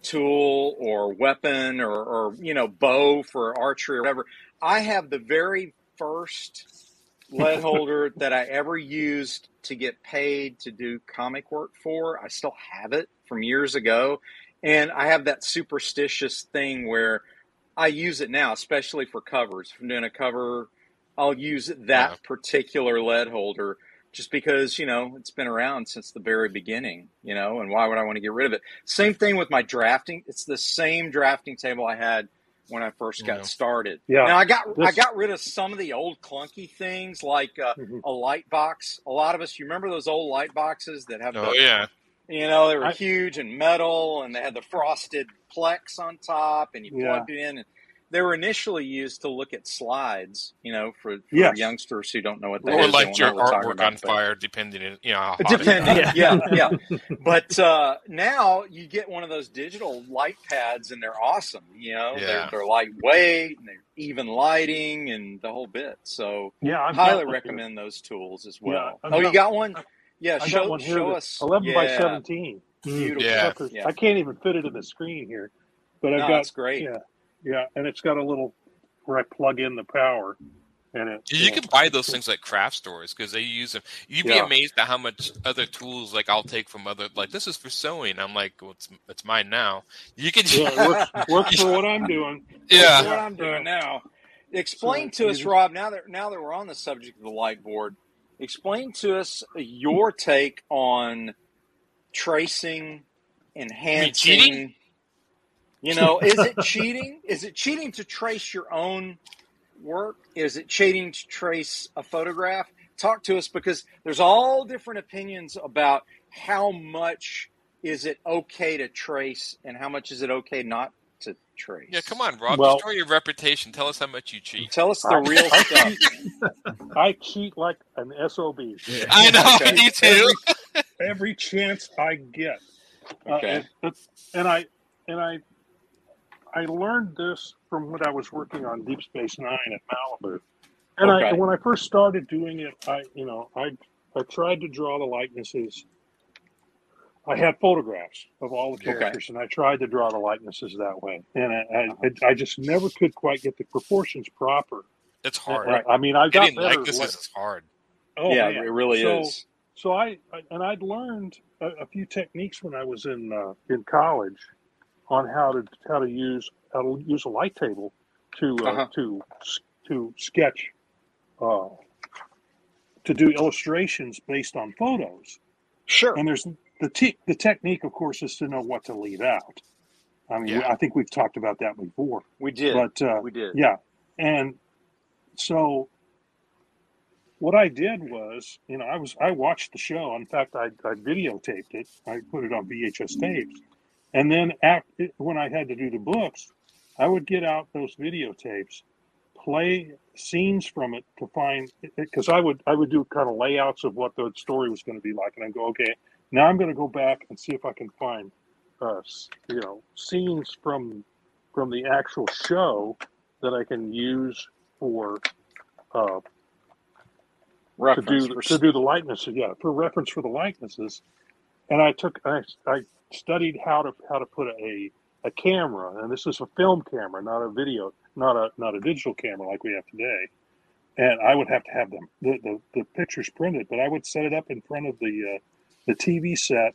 tool or weapon or, or you know bow for archery or whatever. I have the very first lead holder that I ever used to get paid to do comic work for. I still have it from years ago, and I have that superstitious thing where I use it now, especially for covers. If I'm doing a cover, I'll use that Yeah. particular lead holder just because, you know, it's been around since the very beginning, you know, and why would I want to get rid of it? Same thing with my drafting. It's the same drafting table I had when I first got Yeah. started. Yeah. Now I got I got rid of some of the old clunky things like uh, Mhm. a light box. A lot of us, you remember those old light boxes that have oh the yeah, you know, they were I- huge and metal, and they had the frosted plex on top, and you Yeah. plugged it in. And they were initially used to look at slides, you know, for, for Yes. youngsters who don't know what that or is. they like won't your know what we're talking artwork about, on fire, depending on you know how hot it is. Depending, yeah, yeah. But uh, now you get one of those digital light pads, and they're awesome. You know, Yeah. they're, they're lightweight, and they're even lighting, and the whole bit. So, Yeah, I've highly one here. recommend those tools as well. I've oh, you got- got one? Yeah, I show got one show us. Eleven by seventeen. Beautiful. Yeah. Yeah. I can't even fit it in the screen here, but I've No, got that's great. Yeah, yeah, and it's got a little where I plug in the power. and it, You know, can buy those things at craft stores because they use them. You'd be Yeah. amazed at how much other tools like I'll take from other like this is for sewing. I'm like, well, it's it's mine now. You can Yeah, it works, works for what I'm doing. yeah. That's what I'm doing now. Explain So, to us, Rob. Now that now that we're on the subject of the light board, explain to us your take on tracing, enhancing. Cheating? You know, is it cheating? Is it cheating to trace your own work? Is it cheating to trace a photograph? Talk to us because there's all different opinions about how much is it okay to trace and how much is it okay not to trace. Yeah, come on, Rob. Well- Destroy your reputation. Tell us how much you cheat. Tell us the I- real I stuff. cheat, I cheat like an SOB. I know, Okay. you too. Every, every chance I get. Uh, Okay. and, and I and I I learned this from when I was working on Deep Space Nine at Malibu. And I when I first started doing it, I you know I I tried to draw the likenesses. I had photographs of all the Okay. characters, and I tried to draw the likenesses that way, and I, I, I just never could quite get the proportions proper. It's hard. Right. I mean, I got Getting better. likenesses is hard. oh, yeah, man. it really So- is. So I, I and I'd learned a, a few techniques when I was in uh, in college on how to how to use how to use a light table to uh, Uh-huh. to to sketch uh, to do illustrations based on photos. Sure. And there's the te- the technique, of course, is to know what to leave out. I mean, Yeah. I think we've talked about that before. We did. But uh, we did. yeah, and so what I did was, you know, I was I watched the show. In fact, I, I videotaped it. I put it on VHS tapes, and then at, when I had to do the books, I would get out those videotapes, play scenes from it to find because I would I would do kind of layouts of what the story was going to be like, and I go, okay, now I'm going to go back and see if I can find, uh, you know, scenes from from the actual show that I can use for uh, to do to do the likenesses. Yeah, for reference for the likenesses. And I took I, I studied how to how to put a a camera, and this is a film camera, not a video, not a not a digital camera like we have today. And I would have to have them the, the, the pictures printed, but I would set it up in front of the uh, the TV set,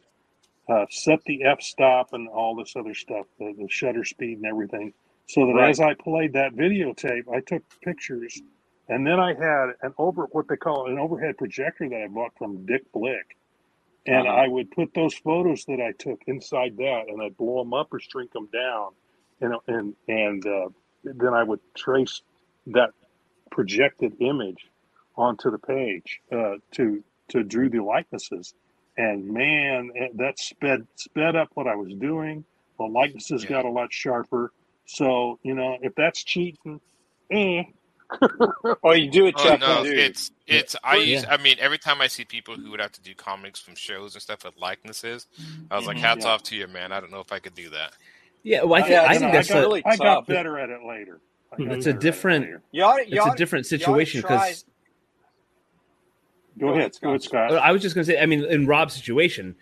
uh, set the f stop and all this other stuff, the, the shutter speed and everything, so that Right. as I played that videotape, I took pictures and then I had an over what they call an overhead projector that I bought from Dick Blick. And Uh-huh. I would put those photos that I took inside that and I'd blow them up or shrink them down. You know, and and uh, then I would trace that projected image onto the page uh, to to drew the likenesses. And man, that sped sped up what I was doing. The likenesses Yeah. got a lot sharper. So you know, if that's cheating, eh, Oh, you do it, Oh Chuck. no, you it's it's I Yeah. use I mean every time I see people who would have to do comics from shows and stuff with likenesses, I was like, Mhm. hats Yeah. off to you, man. I don't know if I could do that. Yeah, well, I think, Yeah, I it's think not- that's I got a, really I got tough. better at it later. It's a better it different- ought, it's ought a different you ought to situation because Go ahead, go ahead, Scott. I was just going to say, I mean, in Rob's situation,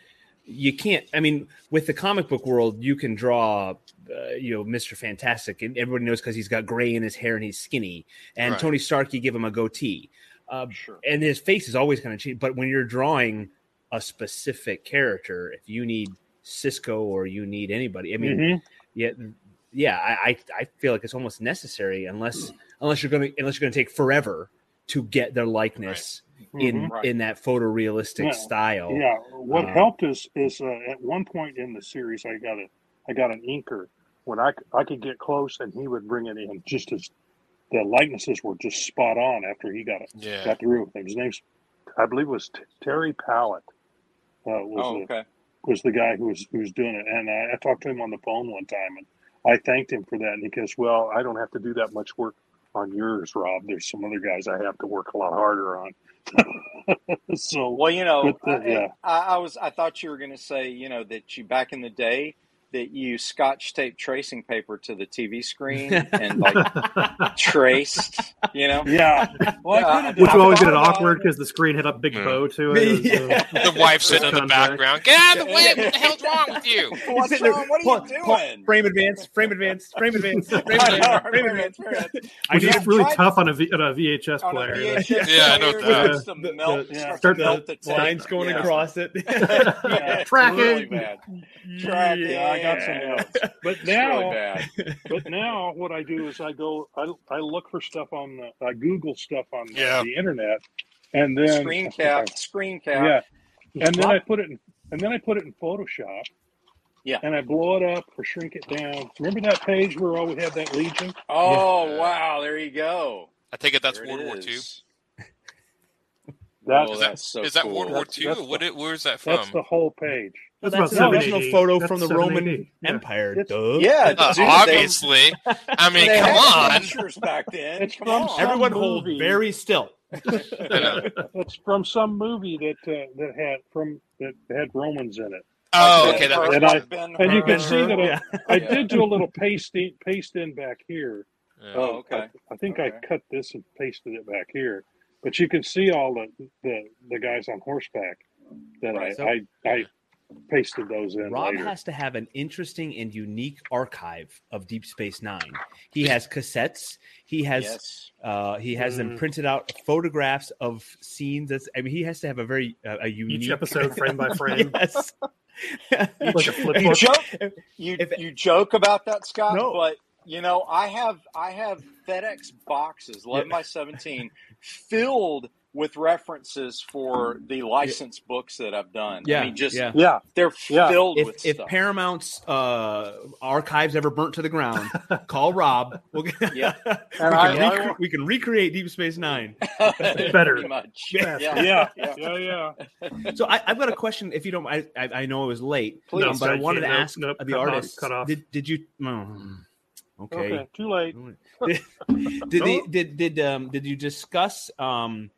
you can't. I mean, with the comic book world, you can draw, uh, you know, Mister Fantastic, and everybody knows because he's got gray in his hair and he's skinny. And Right. Tony Stark, you give him a goatee, uh, Sure. and his face is always going to change. But when you're drawing a specific character, if you need Sisko or you need anybody, I mean, Mhm. yeah, yeah, I, I I feel like it's almost necessary unless unless you're to unless you're going to take forever to get their likeness in Mhm. Right. in that photorealistic Yeah. style. Yeah, what Uh, helped is is uh, at one point in the series, I got a I got an inker when I I could get close and he would bring it in just as the likenesses were just spot on after he got it Yeah. got through with His name's I believe it was T- Terry Pallot. Uh, was Oh, the, okay. was the guy who was who was doing it, and I, I talked to him on the phone one time, and I thanked him for that. And he goes, "Well, I don't have to do that much work on yours, Rob. There's some other guys I have to work a lot harder on." so Well, you know, But, uh, I, yeah. I, I was I thought you were going to say, you know, that you back in the day that you scotch tape tracing paper to the TV screen and like traced, you know? Yeah. Well, I Yeah, Which I will always get it awkward because the screen had a big Yeah. bow to it. It was, uh, The wife sitting in the Contract. background. Get out of the way! What the hell's wrong with you? What's wrong? What are Paul- you Paul, doing? frame advance, frame advance, frame advance, frame advance, frame advance. good, very good. I which need is really tough on a, v- on a VHS On a player. VHS Yeah, I know that. there's some The- melt, the- start the the lines going across it. Tracking. really bad. Tracking. Yeah, I got some notes. But It's really now, bad. but now what I do is I go, I, I look for stuff on the, I Google stuff on the, Yeah. the internet, and then Screen cap, screen cap. Yeah, and then I put it in, and then I put it in Photoshop. Yeah. and I blow it up or shrink it down. Remember that page where all we had that Legion? Oh Yeah. wow, there you go. I take it that's There World it War II. That's Oh, that, that's so is that cool. World War That's- II? that's What the- where's that from? That's the whole page. Well, That's that's about an original photo That's from the Roman Yeah. Empire. It's- Duh. Yeah, Uh, dude, they- obviously. I mean, come on. pictures back then. It's Come from on. some- Everyone hold very still. It's from some movie that uh, that had from that had Romans in it. Oh, Ben okay. That And I- and you can see that Yeah. I did do a little paste in, paste in back here. yeah. Oh, okay. I, I think Okay. I cut this and pasted it back here, but you can see all the the, the guys on horseback that Right. I, So- I I pasted those in Rob later. has to have an interesting and unique archive of Deep Space Nine. He has cassettes. He has Yes. uh, he has them Mm. printed out photographs of scenes. That's I mean he has to have a very uh, a unique Each episode, frame by frame, yes. like a flip You joke, you, If- you joke about that, Scott, No. but you know I have I have FedEx boxes, eleven by seventeen, filled with references for the licensed books that I've done. Yeah, I mean, just yeah. yeah, they're Yeah. filled if with if stuff. Paramount's uh, archives ever burnt to the ground, call Rob. We'll get, Yeah. we, And can I- recre- we can recreate Deep Space Nine. Better. Pretty much. Yeah. Yeah. yeah, Yeah. yeah, yeah. So I, I've got a question. If you don't, I I, I know it was late, Please. um, but I wanted to ask nope, the cut off, cut off. Did did you? oh, okay. Okay, too late. did did, they, did did um did you discuss um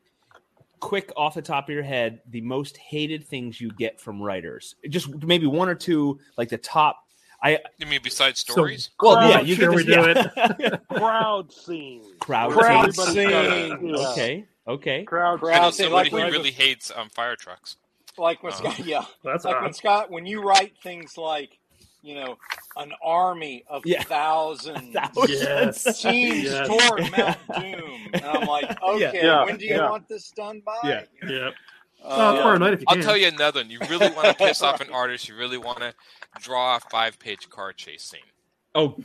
quick off the top of your head the most hated things you get from writers? Just maybe one or two, like the top. I You mean besides So- stories? well, Crowd, yeah, you sure get we this- do yeah. Crowd scene. Crowd, Crowd scenes. scene. Yeah. Okay, okay. Crowd, Crowd I know scene, somebody like who when- really hates um, fire trucks. Like when Uh, Scott, yeah, That's like odd. when Scott, when you write things like, you know, an army of Yeah. thousands Yes. teams Yes. toward Mount Doom, and I'm like, okay, Yeah. when do you Yeah. want this done by? Yeah. Yeah. Uh, tomorrow night if you I'll can. tell you another one. You really want to piss off an artist. You really want to draw a five-page car chase scene. Oh,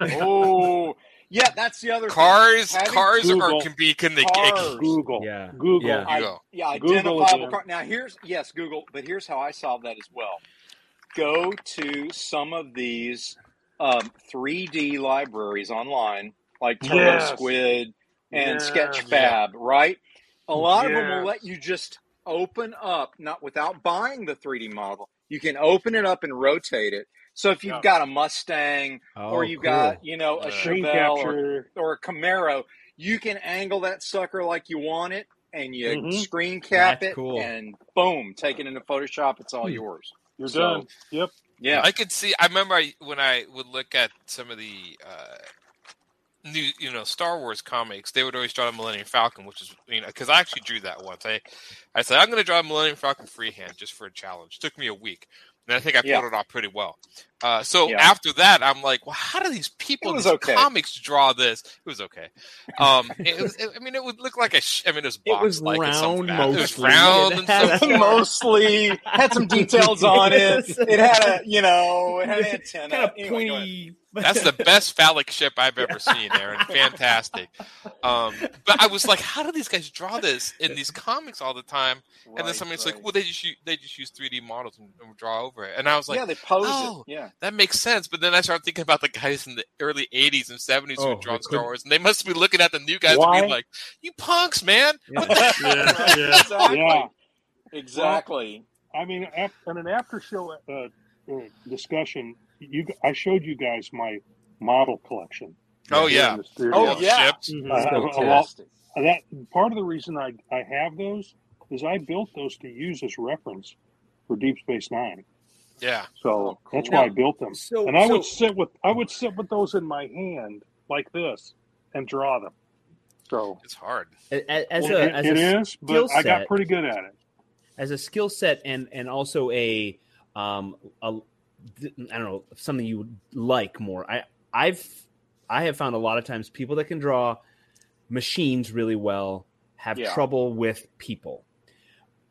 oh, yeah, that's the other thing. Cars, Having cars are can be can they cars. Google. Yeah. Google. Yeah. I, yeah, Google identifiable again. car. Now here's yes, Google, but here's how I solve that as well. Go to some of these um, 3D libraries online, like Turbo Yes. Squid and Yes. Sketchfab, right? A lot of them will let you just open up, not without buying the 3D model. You can open it up and rotate it. So if you've Yeah. got a Mustang oh, or you cool. got, you know, a Yeah. Chevelle or or a Camaro, you can angle that sucker like you want it, and you Mhm. screen cap That's it, cool. and boom, take it into Photoshop. It's all Hmm. yours. You're So- done. Yep. Yeah, I could see. I remember I, when I would look at some of the uh, new, you know, Star Wars comics. They would always draw the Millennium Falcon, which is you know, because I actually drew that once. I, I said I'm going to draw a Millennium Falcon freehand just for a challenge. took me a week, and I think I Yeah. pulled it off pretty well. Uh, so Yeah. after that, I'm like, well, how do these people in these okay. comics draw this? It was okay. Um, it was. I mean, it would look like a. Sh- I mean, it was It was box-like round fa- It was mostly. round It had some a- mostly had some details on it. It had a, you know, it had an antenna. kind of Anyway, pointy. That's the best phallic ship I've ever seen, Aaron. Fantastic. Um, but I was like, how do these guys draw this in these comics all the time? and then somebody's right. like, well, they just use, they just use 3D models and, and draw over it. And I was like, yeah, they pose oh. it. Yeah, that makes sense. But then I started thinking about the guys in the early 80s and 70s Oh, who drawn they Star Wars, and they must be looking at the new guys and being like, you punks, man. Yeah. Yeah, yeah. exactly. Yeah. Exactly. I mean, in an after show uh, uh, discussion, you I showed you guys my model collection. Oh, yeah. in the studio. Oh, yeah. Ships. Mhm. I have lot- that part of the reason I, I have those is I built those to use as reference for Deep Space Nine. Yeah. So Oh, that's cool. why I built them. So, and I so- would sit with I would sit with those in my hand like this and draw them. So It's hard. A- a- as Well, a it- as it a is, skill but I got pretty good at it. as a skill set and and also a um a I don't know something you would like more. I I've I have found a lot of times people that can draw machines really well have Yeah. trouble with people.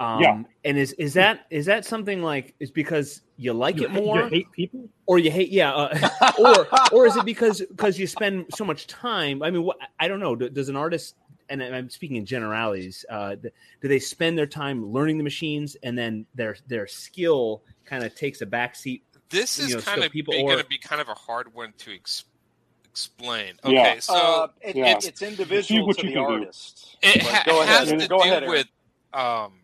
Um, Yeah. and is is that is that something like is because you like You it hate- more You hate people? or you hate yeah uh, or or is it because because you spend so much time i mean what i don't know does an artist and i'm speaking in generalities uh, do they spend their time learning the machines and then their their skill kind of takes a backseat This You is know, kind of people- going or- to be kind of a hard one to ex- explain. Yeah. Okay, so uh, it, yeah. it- it's individual to the can do. artist. it ha- go ahead. has to Go do ahead, with um,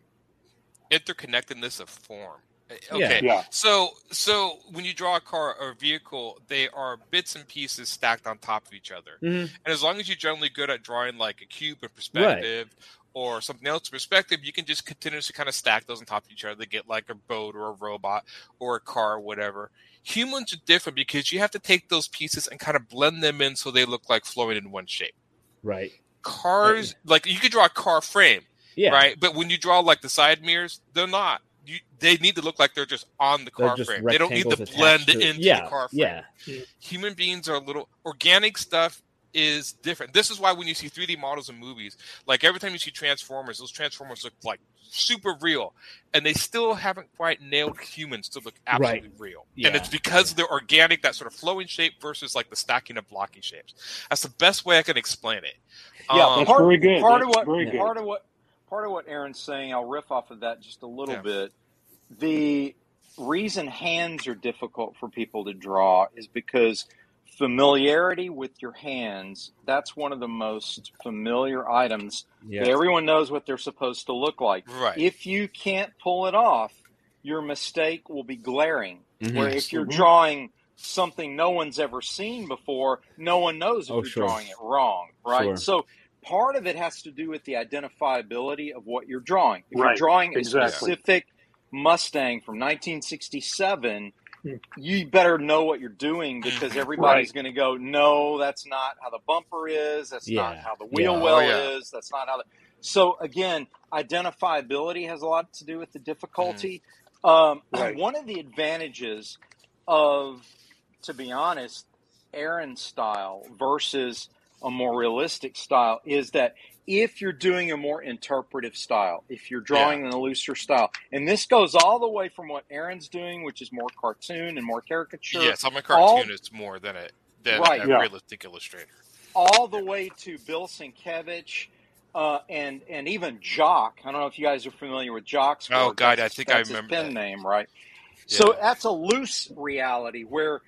interconnectedness of form. Eh, eh, okay, Yeah. so so when you draw a car or a vehicle, they are bits and pieces stacked on top of each other. Mhm. And as long as you're generally good at drawing like a cube in perspective or something else in perspective, you can just continuously kind of stack those on top of each other to get like a boat or a robot or a car or whatever. Humans are different because you have to take those pieces and kind of blend them in so they look like flowing in one shape. right Cars, eh, like you could draw a car frame, yeah right? But when you draw like the side mirrors, they're not. You, they need to look like they're just on the car frame. They don't need to blend attached to- into yeah the car frame yeah human beings are a little organic stuff is different. This is why when you see 3D models in movies, like every time you see Transformers, those Transformers look like super real, and they still haven't quite nailed humans to look absolutely real. Yeah. And it's because they're organic, that sort of flowing shape versus like the stacking of blocking shapes. That's the best way I can explain it. Yeah, Um, That's part, very good. Part of That's what very good. part of what part of what Aaron's saying, I'll riff off of that just a little Yeah. bit. The reason hands are difficult for people to draw is because familiarity with your hands, that's one of the most familiar items. yeah Everyone knows what they're supposed to look like. right. If you can't pull it off, your mistake will be glaring. Mhm. Where if you're drawing something no one's ever seen before, no one knows if Oh, you're sure. drawing it wrong, right? Sure. So part of it has to do with the identifiability of what you're drawing. If Right, you're drawing a specific Mustang from 1967, Hmm. you better know what you're doing because everybody's Right. going to go, no, that's not how the bumper is. That's not how the wheel Yeah. well Oh, yeah. is. That's not how the. So again, identifiability has a lot to do with the difficulty. Um, Right. One of the advantages of, to be honest, Aaron style versus a more realistic style is that if you're doing a more interpretive style, if you're drawing in a looser style, and this goes all the way from what Aaron's doing, which is more cartoon and more caricature, yes, I'm a all- cartoonist more than a than Right. a Yeah. realistic illustrator. all the way to Bill Sienkiewicz uh, and and even Jock. I don't know if you guys are familiar with Jock's Oh. God, That's- I think I that's his remember pen that. name, right? So that's a loose reality where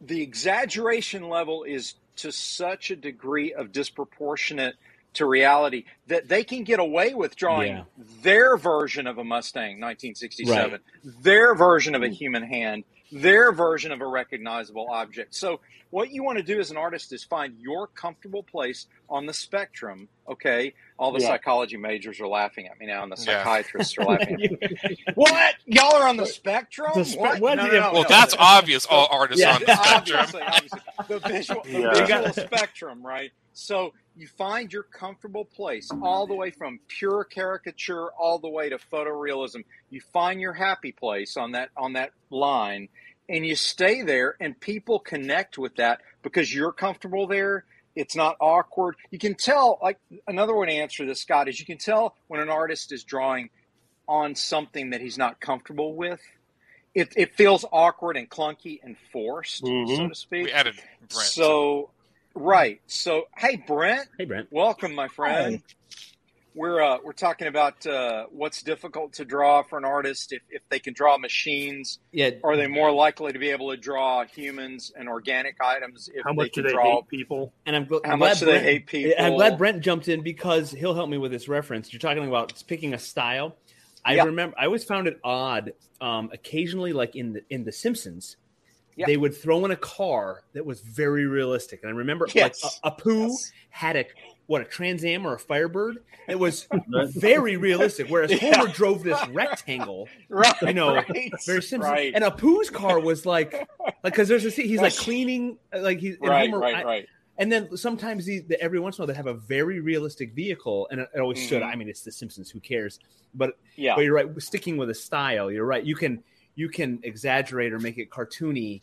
the exaggeration level is to such a degree of disproportionate to reality that they can get away with drawing Yeah. their version of a Mustang 1967, their version of a human hand, their version of a recognizable object. So what you want to do as an artist is find your comfortable place on the spectrum. Okay, all the Yeah. psychology majors are laughing at me now, and the Yeah. psychiatrists are laughing. At me. What? Y'all are on the spectrum? The spe- what? what? No, no, no, Well, no. that's obvious. All artists Yeah. on the spectrum. Obviously, obviously. The visual, the visual spectrum, right? So you find your comfortable place all the way from pure caricature all the way to photorealism. You find your happy place on that on that line and you stay there and people connect with that because you're comfortable there. It's not awkward. You can tell like another way to answer this, Scott, is you can tell when an artist is drawing on something that he's not comfortable with. It, it feels awkward and clunky and forced, so Mhm. to speak. We added Brent. So, right. So, hey, Brent, hey brent welcome, my friend. We're uh, we're talking about uh, what's difficult to draw for an artist. If, if they can draw machines, yeah are they more likely to be able to draw humans and organic items? If How they much do can they draw, hate people? and I'm, gl- How I'm much glad do they Brent, hate people? I'm glad Brent jumped in because he'll help me with this reference. You're talking about picking a style. I Yeah. remember I always found it odd. Um, occasionally, like in the in The Simpsons, Yeah. they would throw in a car that was very realistic. And I remember Yes. like a, Apu Yes. had a what a Trans Am or a Firebird. It was very realistic. Whereas Yeah. Homer drove this rectangle, right. you know, right, very Simpsons, Right. and Apu's car was like, like because there's a scene he's like cleaning, like he's right, Homer- right, I- right. and then sometimes these, the, every once in a while they have a very realistic vehicle, and it, it always should. Mhm. I mean, it's The Simpsons. Who cares? But Yeah. but you're right. Sticking with a style, you're right. You can you can exaggerate or make it cartoony,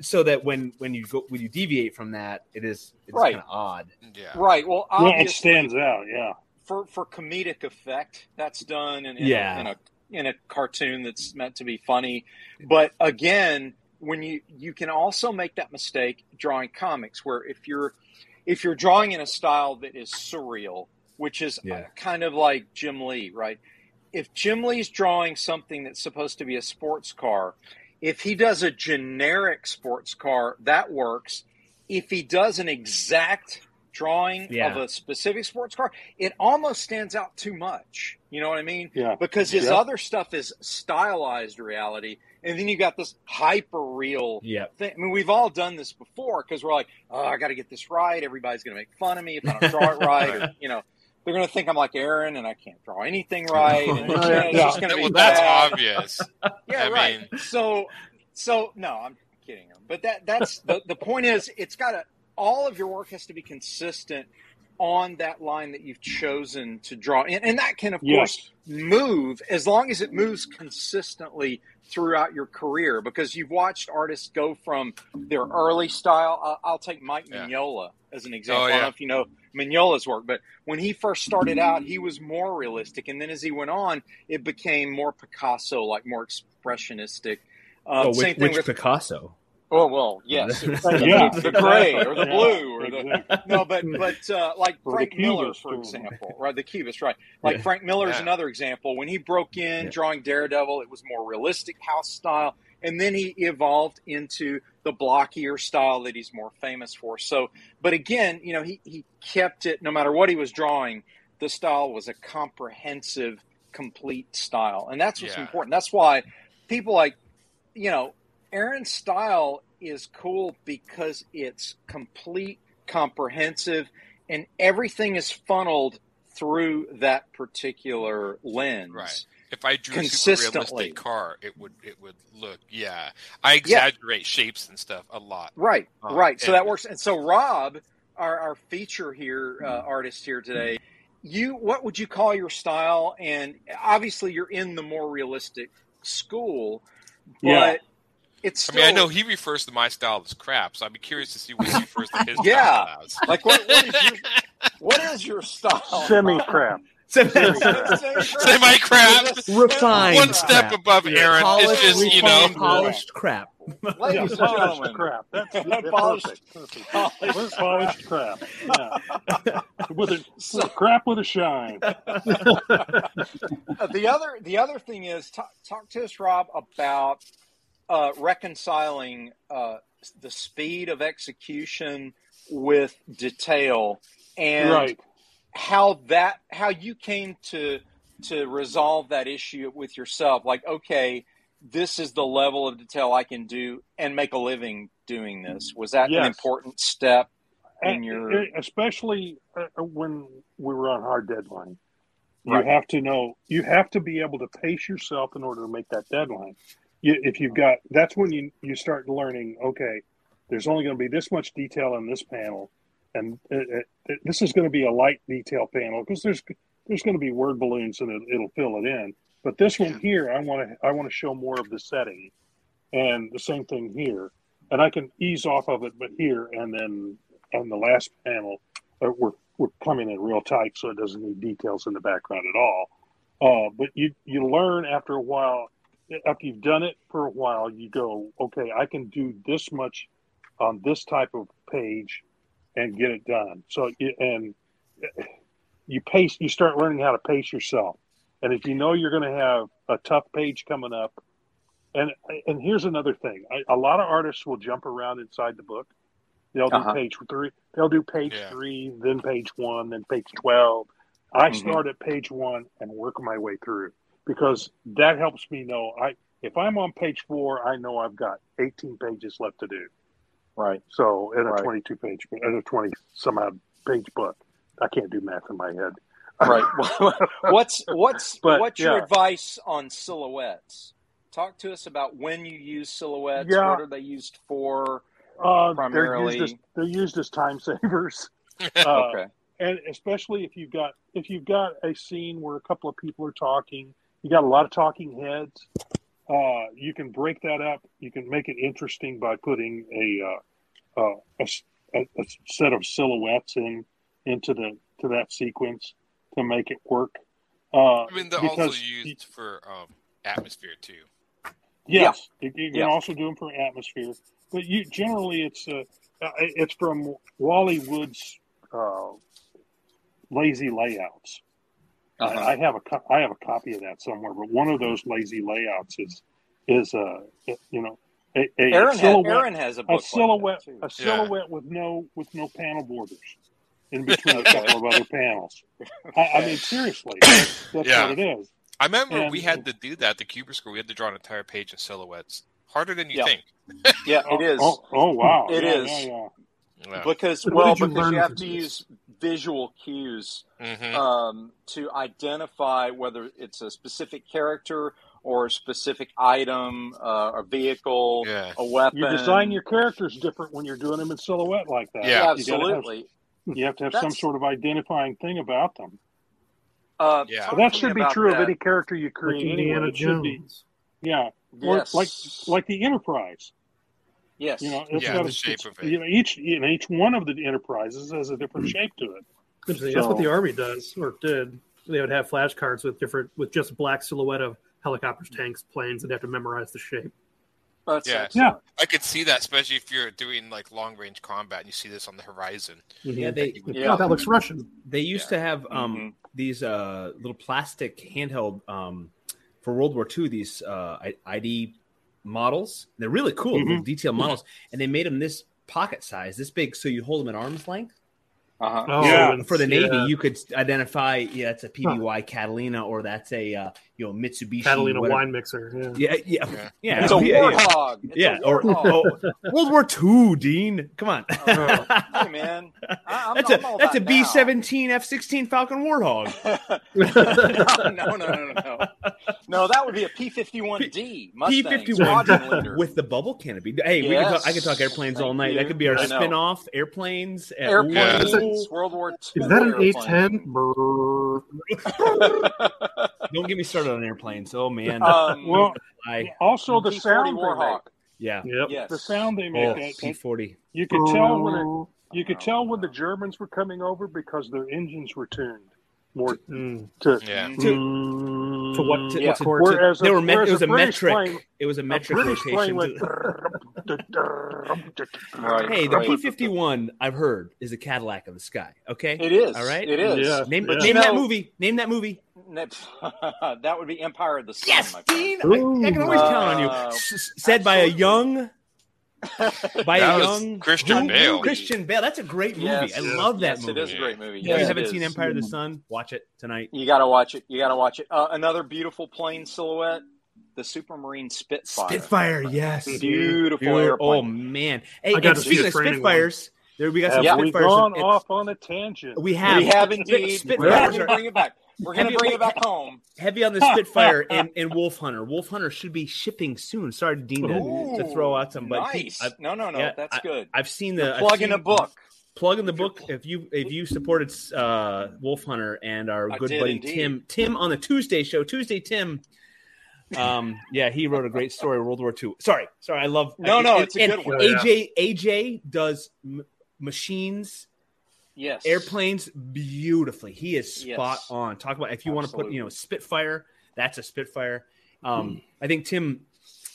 so that when when you go when you deviate from that, it is it's Right. kind of odd. Yeah. Right. Well, Yeah, it stands out. Yeah. for for comedic effect, that's done in, in, Yeah. a, in a in a cartoon that's meant to be funny. But again, when you you can also make that mistake drawing comics, where if you're if you're drawing in a style that is surreal, which is Yeah. kind of like Jim Lee, right? If Jim Lee's drawing something that's supposed to be a sports car, if he does a generic sports car, that works. If he does an exact drawing Yeah. of a specific sports car, it almost stands out too much. You know what I mean? Yeah. Because his Yeah. other stuff is stylized reality, and then you got this hyper real Yeah. thing. I mean, we've all done this before because we're like, oh, I got to get this right. Everybody's going to make fun of me if I don't draw it right, or you know, they're going to think I'm like Aaron and I can't draw anything right. And, oh, you know, it's Yeah. just going to be Well, that's bad. obvious. Yeah, I right. mean- so, so no, I'm kidding him. But that that's the the point is, it's got to all of your work has to be consistent on that line that you've chosen to draw, and, and that can of course move as long as it moves consistently throughout your career. Because you've watched artists go from their early style. I'll, I'll take Mike Yeah. Mignola as an oh, example. Oh, I don't yeah. know if you know Mignola's work, but when he first started out, he was more realistic, and then as he went on, it became more Picasso, like more expressionistic. Uh, oh, same which, thing which with Picasso? oh well, yes, it was the, Yeah. the gray or the blue or the no, but but uh, like Frank Miller, for example, right? The Cubist, right? Like Yeah. Frank Miller is Yeah. another example. When he broke in Yeah. drawing Daredevil, it was more realistic house style, and then he evolved into the blockier style that he's more famous for. So, but again, you know, he he kept it no matter what he was drawing. The style was a comprehensive, complete style, and that's what's Yeah. important. That's why people like, you know, Aaron's style is cool because it's complete, comprehensive, and everything is funneled through that particular lens. Right. If I drew a super realistic car, it would it would look yeah. I exaggerate shapes and stuff a lot. Right, Uh, right. So and- that works. And so Rob, our, our feature here, uh, artist here today, you what would you call your style? And obviously, you're in the more realistic school, but Yeah. it's I mean, I know he refers to my style as crap, so I'd be curious to see what he refers to his Yeah. style as. like what, what is your what is your style? Semi crap. Semi crap. Refined One step crap. above Aaron. Polished, it's just you know. refined, polished crap. Yeah, Ladies and polished gentlemen, crap. That's, that's Polished- perfect. perfect. polished Polished crap. Yeah. With a, with a crap with a shine. The other the other thing is talk, talk to us, Rob, about uh, reconciling uh, the speed of execution with detail and Right. How that how you came to to resolve that issue with yourself. Like, okay, this is the level of detail I can do and make a living doing this. Was that an important step in your? especially uh, when we were on hard deadline. You have to know. You have to be able to pace yourself in order to make that deadline. You, if you've got, that's when you you start learning. Okay, there's only going to be this much detail in this panel, and it, it, this is going to be a light detail panel because there's there's going to be word balloons and it, it'll fill it in. But this one here, I want to I want to show more of the setting, and the same thing here, and I can ease off of it. But here and then on the last panel, uh, we're we're coming in real tight, so it doesn't need details in the background at all. Uh, but you you learn after a while, after you've done it for a while, you go, okay, I can do this much on this type of page and get it done. So you- and you pace, you start learning how to pace yourself. And if you know you're going to have a tough page coming up, and and here's another thing, I, a lot of artists will jump around inside the book. They'll do Uh-huh. page three. They'll do page Yeah. three, then page one, then page twelve. I Mhm. start at page one and work my way through because that helps me know. I if I'm on page four, I know I've got 18 pages left to do. Right. So in a Right. 22 page, in a 20 some odd page book. I can't do math in my head. Right. what's what's But, what's your yeah. advice on silhouettes? Talk to us about when you use silhouettes. Yeah. What are they used for? Uh, they're Primarily- used as they're used as time savers. Uh, Okay. and especially if you've got if you've got a scene where a couple of people are talking, you got a lot of talking heads. Uh, you can break that up. You can make it interesting by putting a uh, a, s- a- a set of silhouettes in into the to that sequence to make it work. Uh, I mean, they're also because- used for um, atmosphere too. Yes, you, you can Yeah. also do them for atmosphere, but you generally it's uh, uh, it's from Wally Wood's uh, lazy layouts. Uh-huh. I have a co- I have a copy of that somewhere, but one of those lazy layouts is is uh you know a, a Aaron, ha- silhouette Aaron has a book a like that, silhouette too. a silhouette with no with no panel borders in between a couple of other panels. I, I mean seriously, that's, that's Yeah. what it is. I remember And- we had to do that. The Kubert School, we had to draw an entire page of silhouettes. Harder than you Yeah. think. Yeah, it is. Oh, oh wow, It yeah, is. yeah, yeah. Yeah. because But well, you because you have to this? use visual cues Mhm. um, to identify whether it's a specific character or a specific item, uh, a vehicle, Yeah. a weapon. You design your characters different when you're doing them in silhouette like that. Yeah. You gotta have- absolutely. You have to have some sort of identifying thing about them. Uh, Yeah. talk But that should be true that. of any character you create. anyway. Indiana It should be, Jones. yeah, or Yes. like like the Enterprise. yes. You know, it's Yeah, got the a, shape it's- of it. You know, each you know, each one of the enterprises has a different shape to it. Interesting. That's what the army does or did. They would have flashcards with different with just black silhouette of helicopters, tanks, planes, and have to memorize the shape. That's Yeah. excellent. I could see that, especially if you're doing like long range combat and you see this on the horizon. Yeah, they Yeah. Oh, that looks Russian. they used to have um, Mhm. these uh, little plastic handheld um, for World War II. These uh, ID models. They're really cool, Mhm. little detailed models, and they made them this pocket size, this big, so you hold them at arm's length. Uh-huh. Oh, Yeah. For the Navy, yeah. you could identify, yeah, that's a PBY Catalina, or that's a uh, you know Mitsubishi Catalina whatever. wine mixer. Yeah. Yeah, yeah, Yeah. yeah. It's a yeah, yeah. warthog. It's Yeah, a or oh, World War II, Dean. Come on. hey man, I, I'm, that's I'm a all that's a about B now. seventeen F sixteen Falcon Warthog. no, no, no, no, no. No, that would be a P fifty one D P Mustang fifty squadron one leader. with the bubble canopy. Hey, we can talk, I can talk airplanes Thank all night. you. That could be our spin off airplanes. Uh, airplanes, ooh. World War II. Is that an A ten? Don't get me started on airplanes. Oh man, Um, Well, I, also the P40 sound they Warhawk. yeah. Yep. Yes. The sound they make. Oh, P forty. you could tell when it, you could tell when the Germans were coming over because their engines were tuned more Mm. to. Yeah. Mm, To what? To, Yeah. what chord? to- Whereas They a, were met, it was a, British metric. plane- it was a a metric British plane rotation. went. Right. hey, the right. P fifty one I've heard is a Cadillac of the sky. Okay, It is. All right. It is. Yeah. name, But name you that movie. Name that movie. that would be Empire of the Sun. Yes, my friend. Dean. I, I can always Uh, count on you. S- s- said by a young, by That a young Christian who? Bale. Christian Bale. That's a great movie. Yes. I love that yes, movie. it is a great movie. If you haven't seen. Empire of the Sun, watch it tonight. You got to watch it. You got to watch it. Uh, another beautiful plane silhouette, the Supermarine Spitfire. Spitfire, yes. Beautiful Beautiful. airplane. Oh man! Hey, I got and to see speaking the of training Spitfires, there we got some Have Yeah. we Spitfires. gone off on a tangent? We have. we have indeed. We're Spitfires are bring it back. We're going Heavy- to bring it back home. heavy on the Spitfire and, and Wolf Hunter. Wolf Hunter should be shipping soon. Sorry, Dean, to, to throw out some, but nice. I've, no, no, no. yeah, that's good. I've seen the in seen- a book. plug in the book if you if you supported uh, Wolf Hunter and our I good buddy indeed. Tim Tim on the Tuesday show Tuesday Tim. Um, yeah, he wrote a great story, World War II. Sorry, sorry, I love No, no, and- it's a good one. AJ AJ does m- machines, Yes. airplanes beautifully. He is spot Yes. on. Talk about if you want to put you know Spitfire, that's a Spitfire. Um, I think Tim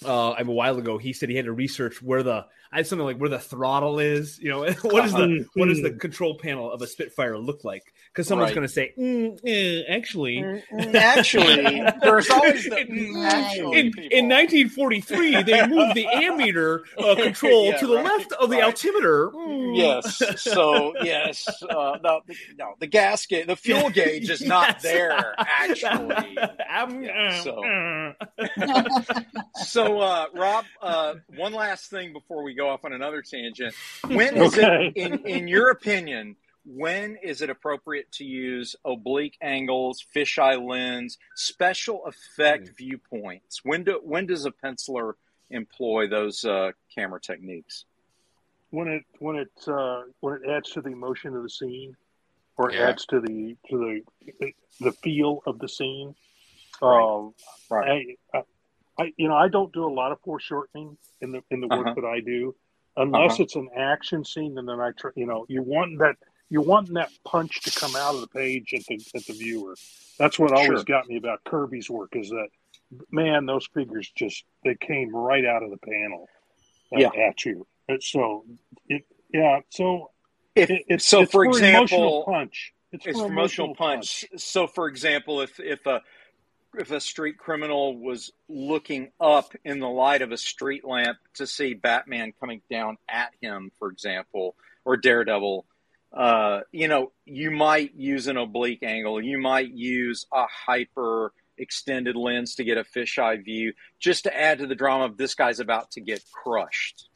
uh, a while ago he said he had to research where the I had something like where the throttle is. You know, what is the what does the control panel of a Spitfire look like? Because someone's Right. going to say, mm, eh, actually. Mm, Actually, there's always the In, mm, actually in, in 1943, they moved the ammeter uh, control Yeah, to the right, left of the right. altimeter. Mm. Yes. So yes, uh, no, the, no, the gas gauge, the fuel gauge is not there actually. Yeah, so- uh, So, uh, Rob, uh, one last thing before we go off on another tangent. When is Okay. it, in in your opinion, when is it appropriate to use oblique angles, fisheye lens, special effect Mm. viewpoints? When do when does a penciler employ those uh, camera techniques? when it when it uh, when it adds to the emotion of the scene, or Yeah. adds to the to the the feel of the scene. Right. Um, Right. I, I, I, you know, I don't do a lot of foreshortening in the in the work Uh-huh. that I do, unless Uh-huh. it's an action scene, and then I, try, you know, you want that you want that punch to come out of the page at the at the viewer. That's what always Sure. got me about Kirby's work is that, man, those figures just they came right out of the panel at, Yeah. at you. And so, it, yeah, so If it, it's so, it's for emotional example, punch. It's, it's for for emotional punch. So, for example, if if a if a street criminal was looking up in the light of a street lamp to see Batman coming down at him, for example, or Daredevil, uh, you know, you might use an oblique angle. You might use a hyper extended lens to get a fisheye view, just to add to the drama of this guy's about to get crushed.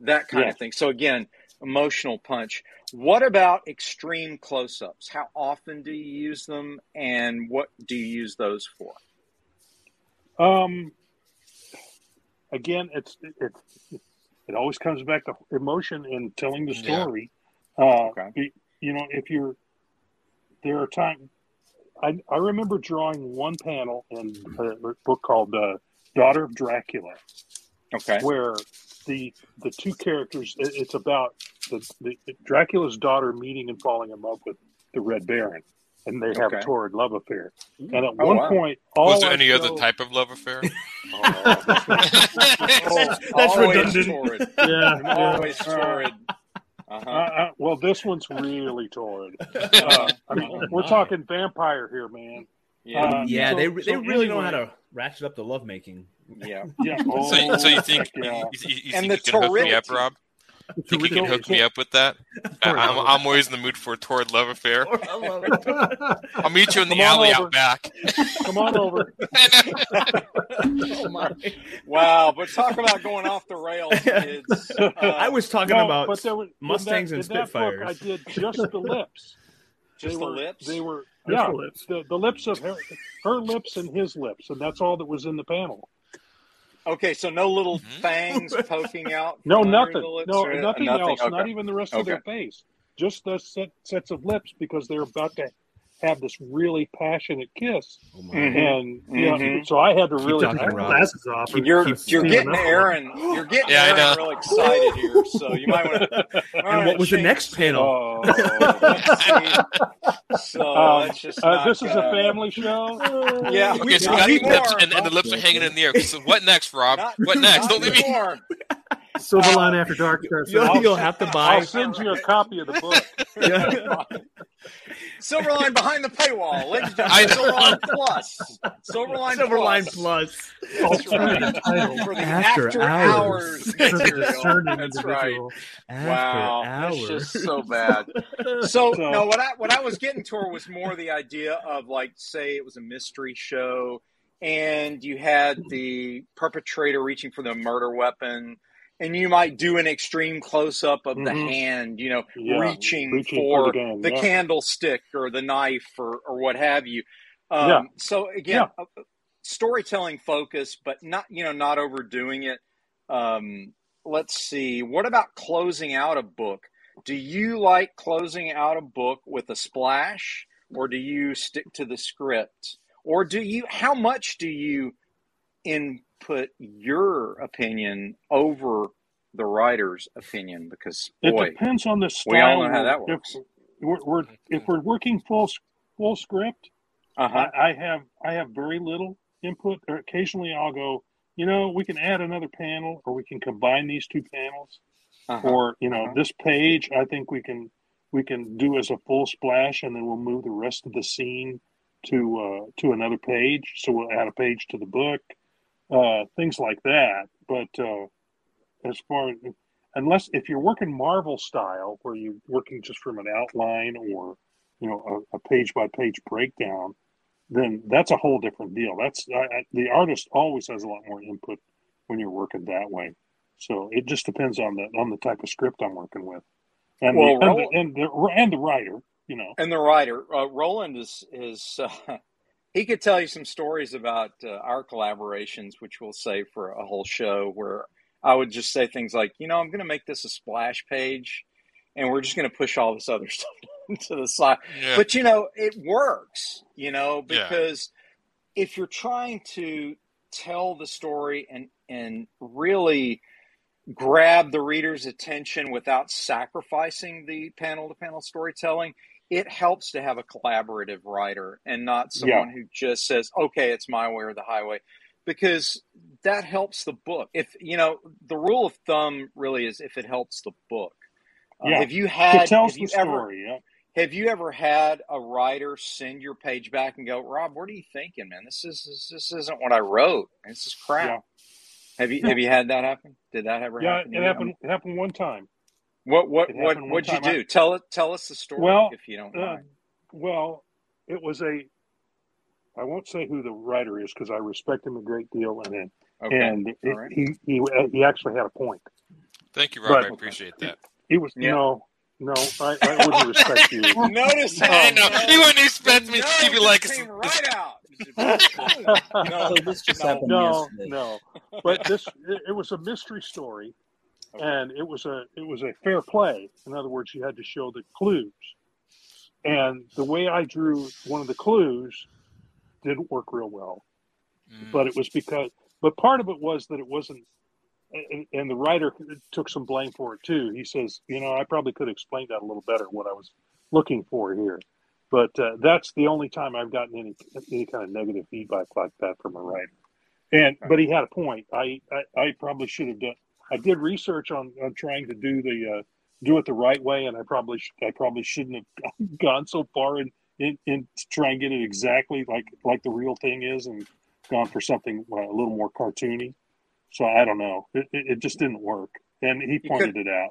That kind Yeah. of thing. So again, emotional punch. What about extreme close-ups? How often do you use them, and what do you use those for? Um, again, it's it, it it always comes back to emotion and telling the story. Uh, Okay. you- you know, if you're there are times I I remember drawing one panel in a book called uh, Daughter of Dracula, Okay. where the the two characters it, it's about the, the Dracula's daughter meeting and falling in love with the Red Baron, and they have Okay. a torrid love affair. And at Oh, one wow. point, all Was there I any other type of love affair? Oh, that's, that's always redundant. torrid. Yeah, yeah. Always torrid. Uh, Uh-huh. uh, well, this one's really torrid. Uh, I mean, Oh, we're talking vampire here, man. Yeah. uh, Yeah, so- they they so really know how to ratchet up the lovemaking. yeah. Yeah. So, you- so you Oh, think heck yeah. you, you, you And think the you can hook me up, torridity. Rob? Think you can hook me up with that? I, I'm, I'm always in the mood for a torrid love affair. I'll meet you in the Come alley over. out back. Come on over. oh my! Wow, but talk about going off the rails, kids. Uh, I was talking No, about but there were, in Mustangs that, and in that book, Spitfires. I did just the lips. just They the were- lips. They were Just yeah, the lips. the, the lips of her, her lips and his lips, and that's all that was in the panel. Okay, so no little Mhm. fangs poking out. No, nothing. No, or- nothing, else. Okay. Not even the rest of their face. Just the set, sets of lips because they're about to have this really passionate kiss, Oh my. Mhm. and yeah, Mhm. so I had to Keep really. Take I- the Rob. glasses off. and You're keep you're getting up. Aaron. You're getting Yeah, I Aaron know. real excited here. So you might want to. And what was the next panel? Oh. so Um, that's just uh, not this is a family show. Yeah, Okay, so you not got the lips and, and the lips are hanging in the air. So what next, Rob? Not- what next? Don't leave me. Anymore. Silverline uh, After Dark starts. You'll, out. you'll have to buy. I'll send you a copy of the book. Silverline behind the paywall, ladies and I- gentlemen. Silverline Plus. Silverline, Silverline Plus. Plus. That's right. Title. For the After after, hours. hours, For the That's right. After Wow, hours. that's just so bad. So, So- no, what I what I was getting toward was more the idea of like, say, it was a mystery show, and you had the perpetrator reaching for the murder weapon, and you might do an extreme close up of the Mhm. hand, you know, Yeah, reaching, reaching for, for the gun, the yeah. candlestick or the knife or or what have you. Um, Yeah. So again, uh, storytelling focus, but not you know not overdoing it. Um, let's see. What about closing out a book? Do you like closing out a book with a splash, or do you stick to the script, or do you? How much do you input your opinion over the writer's opinion? Because It depends on the style. we all know how that If works. we're, we're if we're working full full script, Uh huh. I, I have I have very little input. Or occasionally, I'll go. You know, we can add another panel, or we can combine these two panels, Uh-huh. or you know, Uh-huh. this page. I think we can we can do as a full splash, and then we'll move the rest of the scene to uh, to another page. So we'll add a page to the book, uh, things like that. But uh, as far unless if you're working Marvel style, where you're working just from an outline or you know a, a page by page breakdown, then that's a whole different deal. That's I, I, the artist always has a lot more input when you're working that way. So it just depends on the on the type of script I'm working with. and Well, the, and, Roland- the, and the and the writer. You know, And the writer, uh, Roland is is uh, he could tell you some stories about uh, our collaborations, which we'll save for a whole show. Where I would just say things like, you know, I'm going to make this a splash page, and we're just going to push all this other stuff to the side. Yeah. But you know, it works. You know, Yeah. because if you're trying to tell the story and and really grab the reader's attention without sacrificing the panel to panel storytelling it helps to have a collaborative writer and not someone who just says okay it's my way or the highway because that helps the book if you know the rule of thumb really is if it helps the book Uh, Yeah. have you had it tells have you the ever story. Yeah. have you ever had a writer send your page back and go, Rob, what are you thinking, man? This is this, isn't what I wrote. This is crap. Yeah. Have you have you had that happen? Did that ever Yeah, happen? to it happened. It happened one time. What what what happened what'd you time. do? Tell it tell us the story Well, if you don't uh, mind. Well, it was a. I won't say who the writer is because I respect him a great deal, and Okay. and it, All right. he he he actually had a point. Thank you, Rob. but- I appreciate that. He was Yeah. no, no, I, I wouldn't respect you. Notice how I know. no- He wouldn't expect me to no keep it like just it's- came right out. no, So this just no, happened No, yesterday. no, but this it, it was a mystery story, and it was a it was a fair play. In other words, you had to show the clues, and the way I drew one of the clues didn't work real well. Mm. but it was because but part of it was that it wasn't and, and the writer took some blame for it too he says you know i probably could explain that a little better what i was looking for here but uh, that's the only time i've gotten any any kind of negative feedback like that from a writer and but he had a point i i, I probably should have done i did research on on trying to do the uh do it the right way and i probably sh- i probably shouldn't have gone so far in in, in to try and get it exactly like like the real thing is and gone for something uh, a little more cartoony. So I don't know. It, it, it just didn't work, and he You pointed could- it out.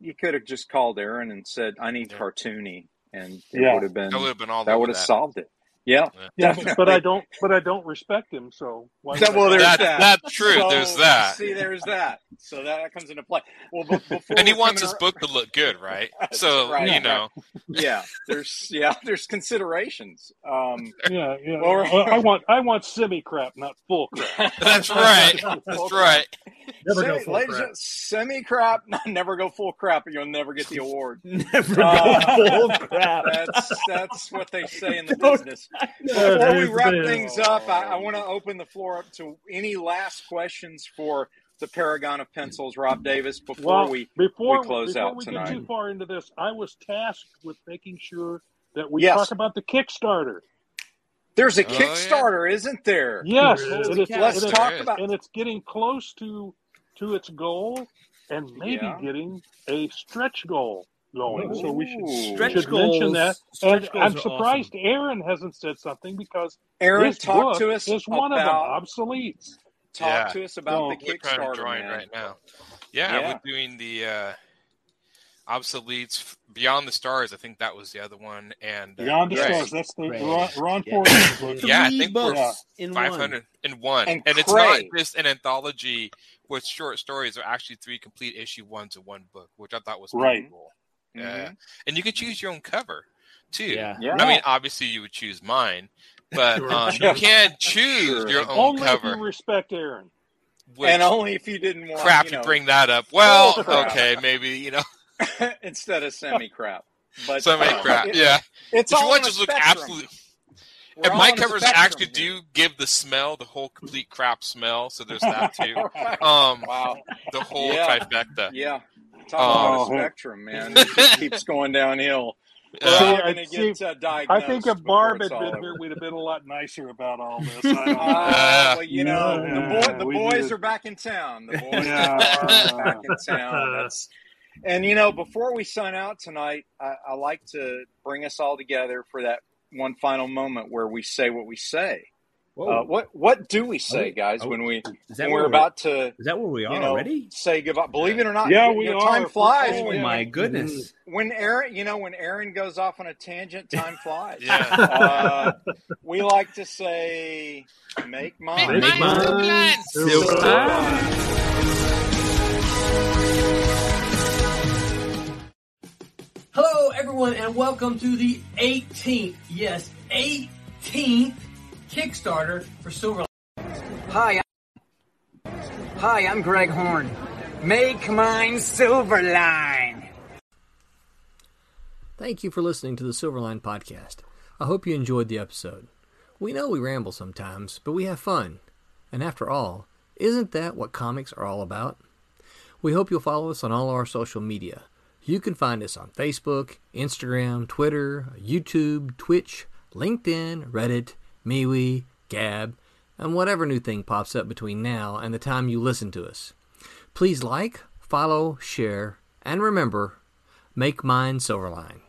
You could have just called Aaron and said, "I need cartoony," and it Yeah. would have been That would have been all that would have that. solved it. Yeah, Yeah, definitely. but I don't. But I don't respect him. So why That- would I well, there's? That, that. that's true. So, There's that. See, there's that. So that comes into play. Well, be- before And he wants his ar- book to look good, right? So right, you right. know, Yeah, there's yeah, there's considerations. Um, Yeah, yeah. Well, Well, I want I want semi crap, not full crap. that's right. That's right. Never go Semi- full ladies crap. and- Semi crap, never go full crap, or you'll never get the award. Never Uh, go full crap. That's that's what they say in the business. Yeah, Before we wrap things up, I, I want to open the floor up to any last questions for the Paragon of Pencils, Rob Davis, before well, we. before we close out tonight, before out we tonight. get too far into this, I was tasked with making sure that we Yes. talk about the Kickstarter. There's a Oh, yeah. Kickstarter, isn't there? Yes, There is. and it's, Let's and talk There is. about. and it's getting close to to its goal and maybe Yeah. getting a stretch goal going. So we should, Ooh. Stretch should goals. mention that. stretch And goals I'm surprised awesome. Aaron hasn't said something because Aaron, this talk book to us is one about of them obsoletes. talk Yeah. to us about Well, the We're kind of Kickstarter, drawing man. right now. Yeah, Yeah. we're doing the uh, obsoletes beyond the stars. I think that was the other one, and uh, Beyond the Right. Stars. That's the Right. Ron, Ron Yeah. Fort's book. Yeah, I think we're books in five one. hundred and one, And and, it's not Cray. just an anthology with short stories. They're actually three complete issue ones in one book, which I thought was pretty Right. cool. Mhm. Yeah, and you can choose your own cover too. Yeah. Yeah. I mean, obviously you would choose mine, but Sure. um, you can choose Sure. your own Only if cover. you respect Aaron. Which, and only if you didn't want crap, you you bring that up. Well, okay, maybe you know instead of semi crap. But some uh, crap. it- Yeah, it's if you want to just look absolutely. We're And my covers spectrum actually here. do give the smell, the whole complete crap smell. So there's that too. Right. Um, wow. the whole Yeah. trifecta. Yeah. Talk about Oh, a spectrum, man. It keeps going downhill. Uh, See, I- going to see, get uh. I think if Barb had been here, we'd have been a lot nicer about all this. Uh, well, you know, Yeah, the, boy, the boys did. are back in town. The boys Yeah. are back in town. That's, and you know, before we sign out tonight, I, I like to bring us all together for that one final moment where we say what we say. Uh, what what do we say, Oh, guys, oh, when we Is that when where we're about to Is that where we are you know already? say goodbye? Believe it or not, Yeah, you we know, are. Time flies Oh, when, my goodness! when Aaron, you know, when Aaron goes off on a tangent, time flies. Yeah. Uh, we like to say, "Make mine." Make mine silver line. everyone, and welcome to the 18th, yes, 18th Kickstarter for Silverline. Hi, I'm, hi, I'm Greg Horn. Make mine Silverline. Thank you for listening to the Silverline Podcast. I hope you enjoyed the episode. We know we ramble sometimes, but we have fun. And after all, isn't that what comics are all about? We hope you'll follow us on all our social media. You can find us on Facebook, Instagram, Twitter, YouTube, Twitch, LinkedIn, Reddit, MeWe, Gab, and whatever new thing pops up between now and the time you listen to us. Please like, follow, share, and remember make mine Silverline.